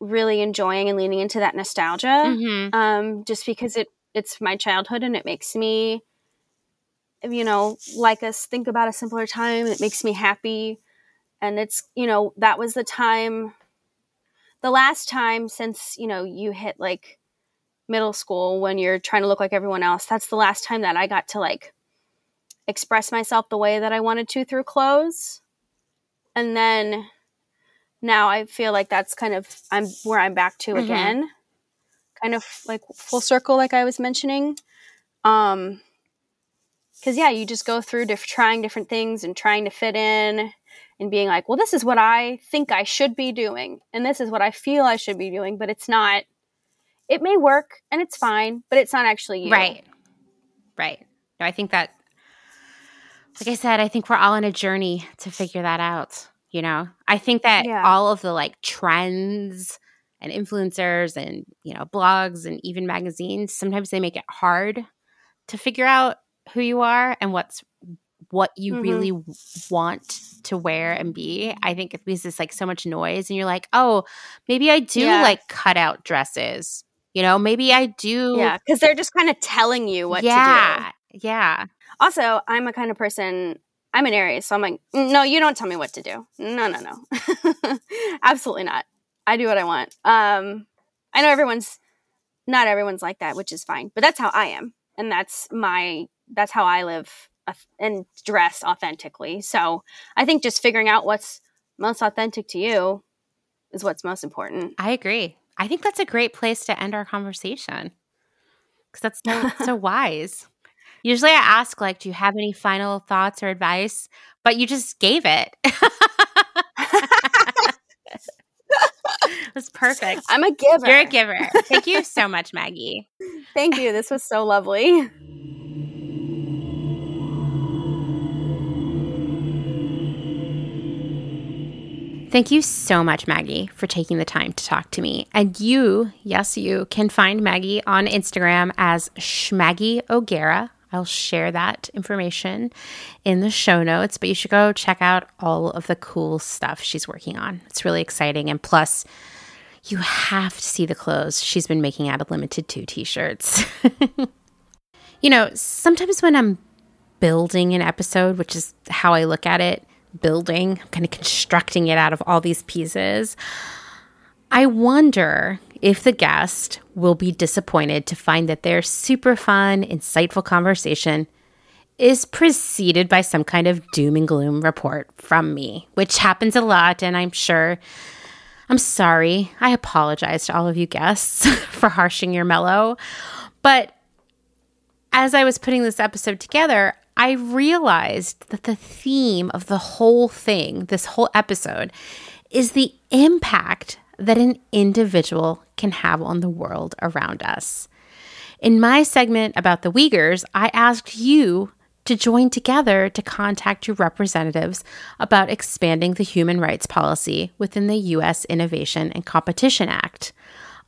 really enjoying and leaning into that nostalgia. Mm-hmm. Um, just because it it's my childhood and it makes me you know, like us think about a simpler time. It makes me happy. And it's, you know, that was the time, the last time since, you know, you hit like middle school when you're trying to look like everyone else. That's the last time that I got to like express myself the way that I wanted to through clothes. And then now I feel like that's kind of I'm where I'm back to mm-hmm. again. Kind of like full circle like I was mentioning. Um because yeah you just go through diff- trying different things and trying to fit in and being like well this is what i think i should be doing and this is what i feel i should be doing but it's not it may work and it's fine but it's not actually you right right no i think that like i said i think we're all on a journey to figure that out You know, I think that Yeah. all of the like trends and influencers and, you know, blogs and even magazines, sometimes they make it hard to figure out who you are and what's what you Mhm. really want to wear and be. I think it because it's like so much noise and you're like, oh, maybe I do Yeah. like cut out dresses. You know, maybe I do. Yeah, because they're just kind of telling you what to do. yeah. Yeah. Also, I'm a kind of person. I'm an Aries, so I'm like, "Mm, no, you don't tell me what to do. No, no, no, absolutely not. I do what I want. Um, I know everyone's not everyone's like that, which is fine, but that's how I am, and that's my that's how I live and dress authentically. So I think just figuring out what's most authentic to you is what's most important. I agree. I think that's a great place to end our conversation because that's so, so wise. Usually I ask, like, do you have any final thoughts or advice? But you just gave it. That's perfect. I'm a giver. You're a giver. Thank you so much, Maggie. Thank you. This was so lovely. Thank you so much, Maggie, for taking the time to talk to me. And you, yes, you can find Maggie on Instagram as Schmaggie O'Gara. I'll share that information in the show notes, but you should go check out all of the cool stuff she's working on. It's really exciting. And plus, you have to see the clothes she's been making out of Limited Too t shirts. you know, sometimes when I'm building an episode, which is how I look at it, building, kind of constructing it out of all these pieces. I wonder if the guest will be disappointed to find that their super fun, insightful conversation is preceded by some kind of doom and gloom report from me, which happens a lot. And I'm sure, I'm sorry. I apologize to all of you guests for harshing your mellow. But as I was putting this episode together, I realized that the theme of the whole thing, this whole episode, is the impact that an individual can have on the world around us. In my segment about the Uyghurs, I asked you to join together to contact your representatives about expanding the human rights policy within the U.S. Innovation and Competition Act.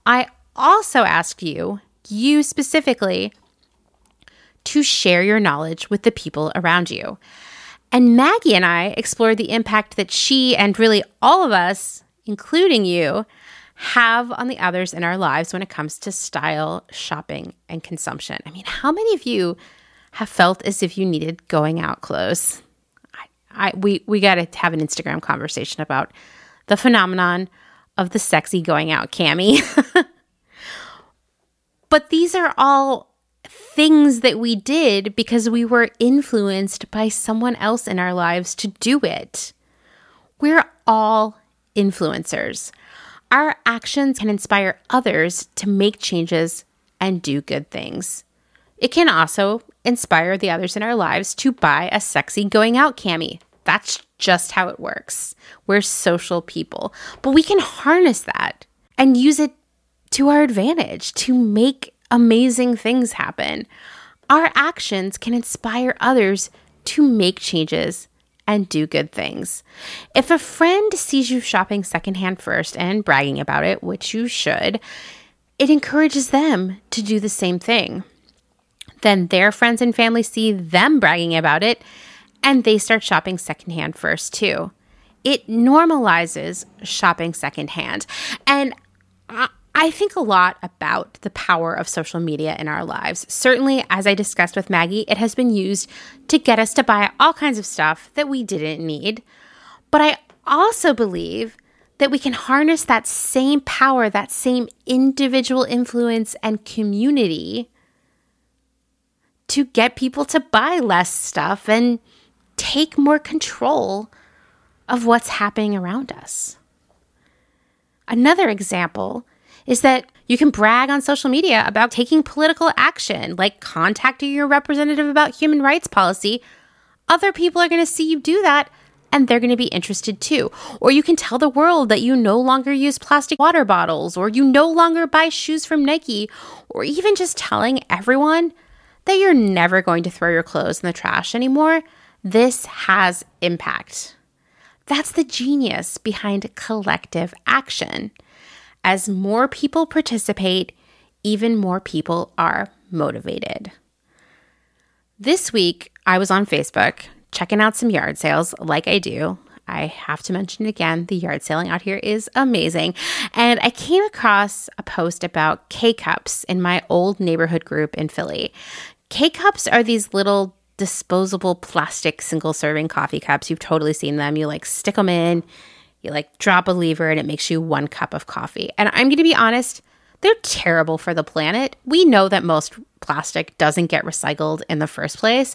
I also asked you, you specifically, to share your knowledge with the people around you. And Maggie and I explored the impact that she and really all of us, including you, have on the others in our lives when it comes to style, shopping, and consumption. I mean, how many of you have felt as if you needed going out clothes? I, we we got to have an Instagram conversation about the phenomenon of the sexy going out cami. but these are all things that we did because we were influenced by someone else in our lives to do it. We're all influencers. Our actions can inspire others to make changes and do good things. It can also inspire the others in our lives to buy a sexy going out cami. That's just how it works. We're social people, but we can harness that and use it to our advantage to make amazing things happen. Our actions can inspire others to make changes and do good things. If a friend sees you shopping secondhand first and bragging about it, which you should, it encourages them to do the same thing. Then their friends and family see them bragging about it and they start shopping secondhand first too. It normalizes shopping secondhand. And I, think a lot about the power of social media in our lives. Certainly, as I discussed with Maggie, it has been used to get us to buy all kinds of stuff that we didn't need. But I also believe that we can harness that same power, that same individual influence and community to get people to buy less stuff and take more control of what's happening around us. Another example is that you can brag on social media about taking political action, like contacting your representative about human rights policy. Other people are going to see you do that and they're going to be interested too. Or you can tell the world that you no longer use plastic water bottles, or you no longer buy shoes from Nike, or even just telling everyone that you're never going to throw your clothes in the trash anymore. This has impact. That's the genius behind collective action. As more people participate, even more people are motivated. This week, I was on Facebook checking out some yard sales like I do. I have to mention again the yard selling out here is amazing. And I came across a post about K cups in my old neighborhood group in Philly. K cups are these little disposable plastic single serving coffee cups. You've totally seen them. You like stick them in, you like drop a lever, and it makes you one cup of coffee. And I'm going to be honest, they're terrible for the planet. We know that most plastic doesn't get recycled in the first place.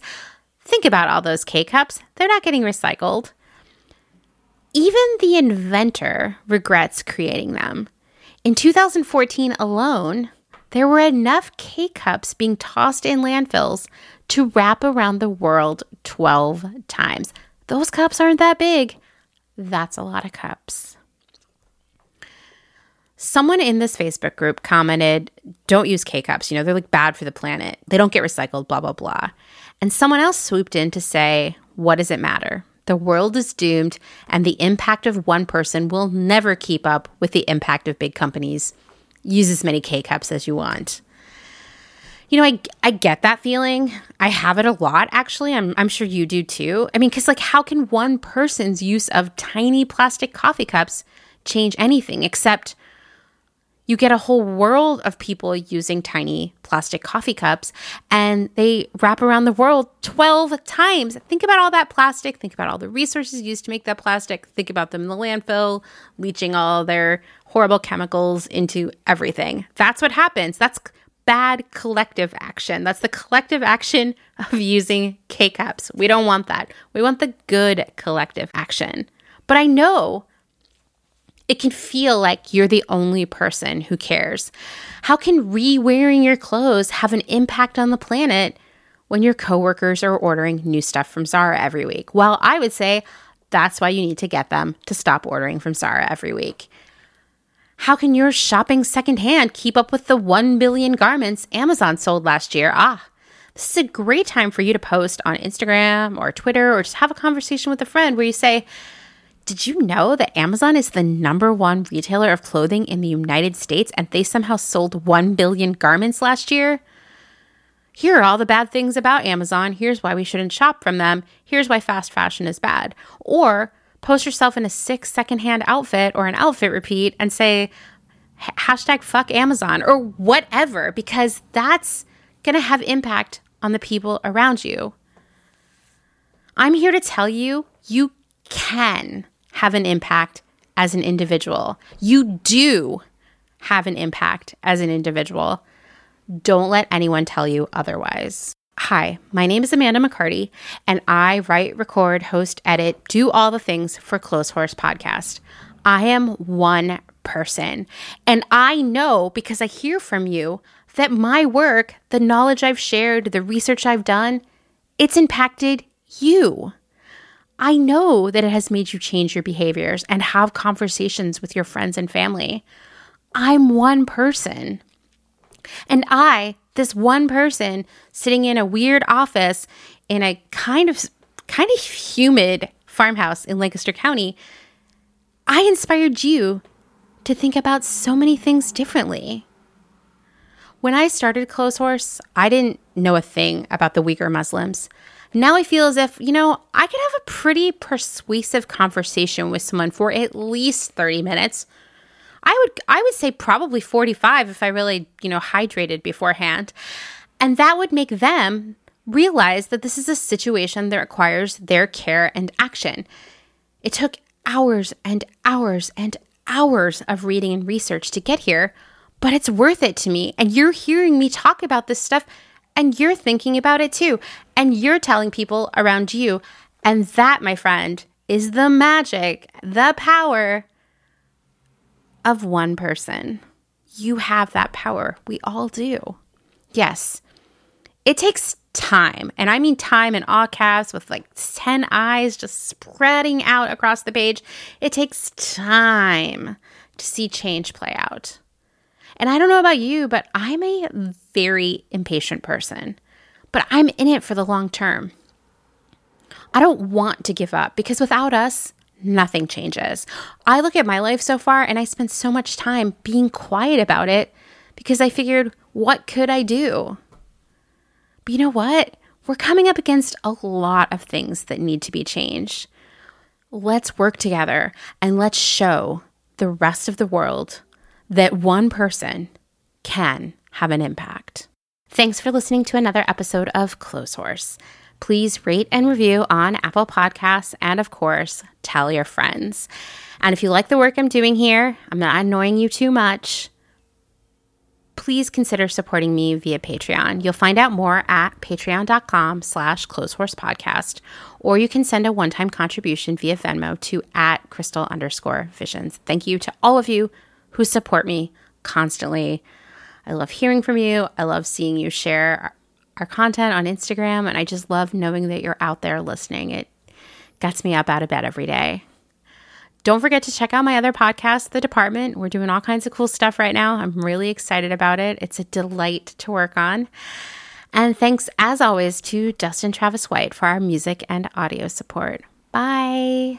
Think about all those K cups, they're not getting recycled. Even the inventor regrets creating them. In 2014 alone, there were enough K cups being tossed in landfills to wrap around the world 12 times. Those cups aren't that big. That's a lot of cups. Someone in this Facebook group commented, Don't use K cups. You know, they're like bad for the planet. They don't get recycled, blah, blah, blah. And someone else swooped in to say, What does it matter? The world is doomed, and the impact of one person will never keep up with the impact of big companies. Use as many K cups as you want. You know, I, I get that feeling. I have it a lot, actually. I'm, I'm sure you do too. I mean, because, like, how can one person's use of tiny plastic coffee cups change anything except you get a whole world of people using tiny plastic coffee cups and they wrap around the world 12 times. Think about all that plastic. Think about all the resources used to make that plastic. Think about them in the landfill, leaching all their horrible chemicals into everything. That's what happens. That's bad collective action. That's the collective action of using K cups. We don't want that. We want the good collective action. But I know it can feel like you're the only person who cares. How can re wearing your clothes have an impact on the planet when your coworkers are ordering new stuff from Zara every week? Well, I would say that's why you need to get them to stop ordering from Zara every week. How can your shopping secondhand keep up with the 1 billion garments Amazon sold last year? Ah, this is a great time for you to post on Instagram or Twitter or just have a conversation with a friend where you say, did you know that Amazon is the number one retailer of clothing in the United States and they somehow sold 1 billion garments last year? Here are all the bad things about Amazon. Here's why we shouldn't shop from them. Here's why fast fashion is bad. Or post yourself in a sick secondhand outfit or an outfit repeat and say, hashtag fuck Amazon or whatever, because that's going to have impact on the people around you. I'm here to tell you, you can have an impact as an individual. You do have an impact as an individual. Don't let anyone tell you otherwise. Hi, my name is Amanda McCarty, and I write, record, host, edit, do all the things for Clotheshorse Podcast. I am one person, and I know because I hear from you that my work, the knowledge I've shared, the research I've done, it's impacted you. I know that it has made you change your behaviors and have conversations with your friends and family. I'm one person. And I, this one person sitting in a weird office in a kind of kind of humid farmhouse in Lancaster County, I inspired you to think about so many things differently. When I started Close Clotheshorse, I didn't know a thing about the Uyghur Muslims. Now I feel as if, you know, I could have a pretty persuasive conversation with someone for at least 30 minutes. I would I would say probably 45 if I really, you know, hydrated beforehand. And that would make them realize that this is a situation that requires their care and action. It took hours and hours and hours of reading and research to get here, but it's worth it to me. And you're hearing me talk about this stuff and you're thinking about it too. And you're telling people around you. And that, my friend, is the magic, the power of one person. You have that power. We all do. Yes, it takes time. And I mean time in all caps with like 10 eyes just spreading out across the page. It takes time to see change play out. And I don't know about you, but I'm a very impatient person, but I'm in it for the long term. I don't want to give up because without us, nothing changes. I look at my life so far and I spent so much time being quiet about it because I figured, what could I do? But you know what? We're coming up against a lot of things that need to be changed. Let's work together and let's show the rest of the world that one person can have an impact. Thanks for listening to another episode of Clotheshorse. Please rate and review on Apple Podcasts and, of course, tell your friends. And if you like the work I'm doing here, I'm not annoying you too much please consider supporting me via Patreon. You'll find out more at patreon.com slash clotheshorsepodcast, or you can send a one-time contribution via Venmo to at crystal underscore visions. Thank you to all of you who support me constantly. I love hearing from you. I love seeing you share our content on Instagram, and I just love knowing that you're out there listening. It gets me up out of bed every day. Don't forget to check out my other podcast, The Department. We're doing all kinds of cool stuff right now. I'm really excited about it. It's a delight to work on. And thanks, as always, to Dustin Travis White for our music and audio support. Bye.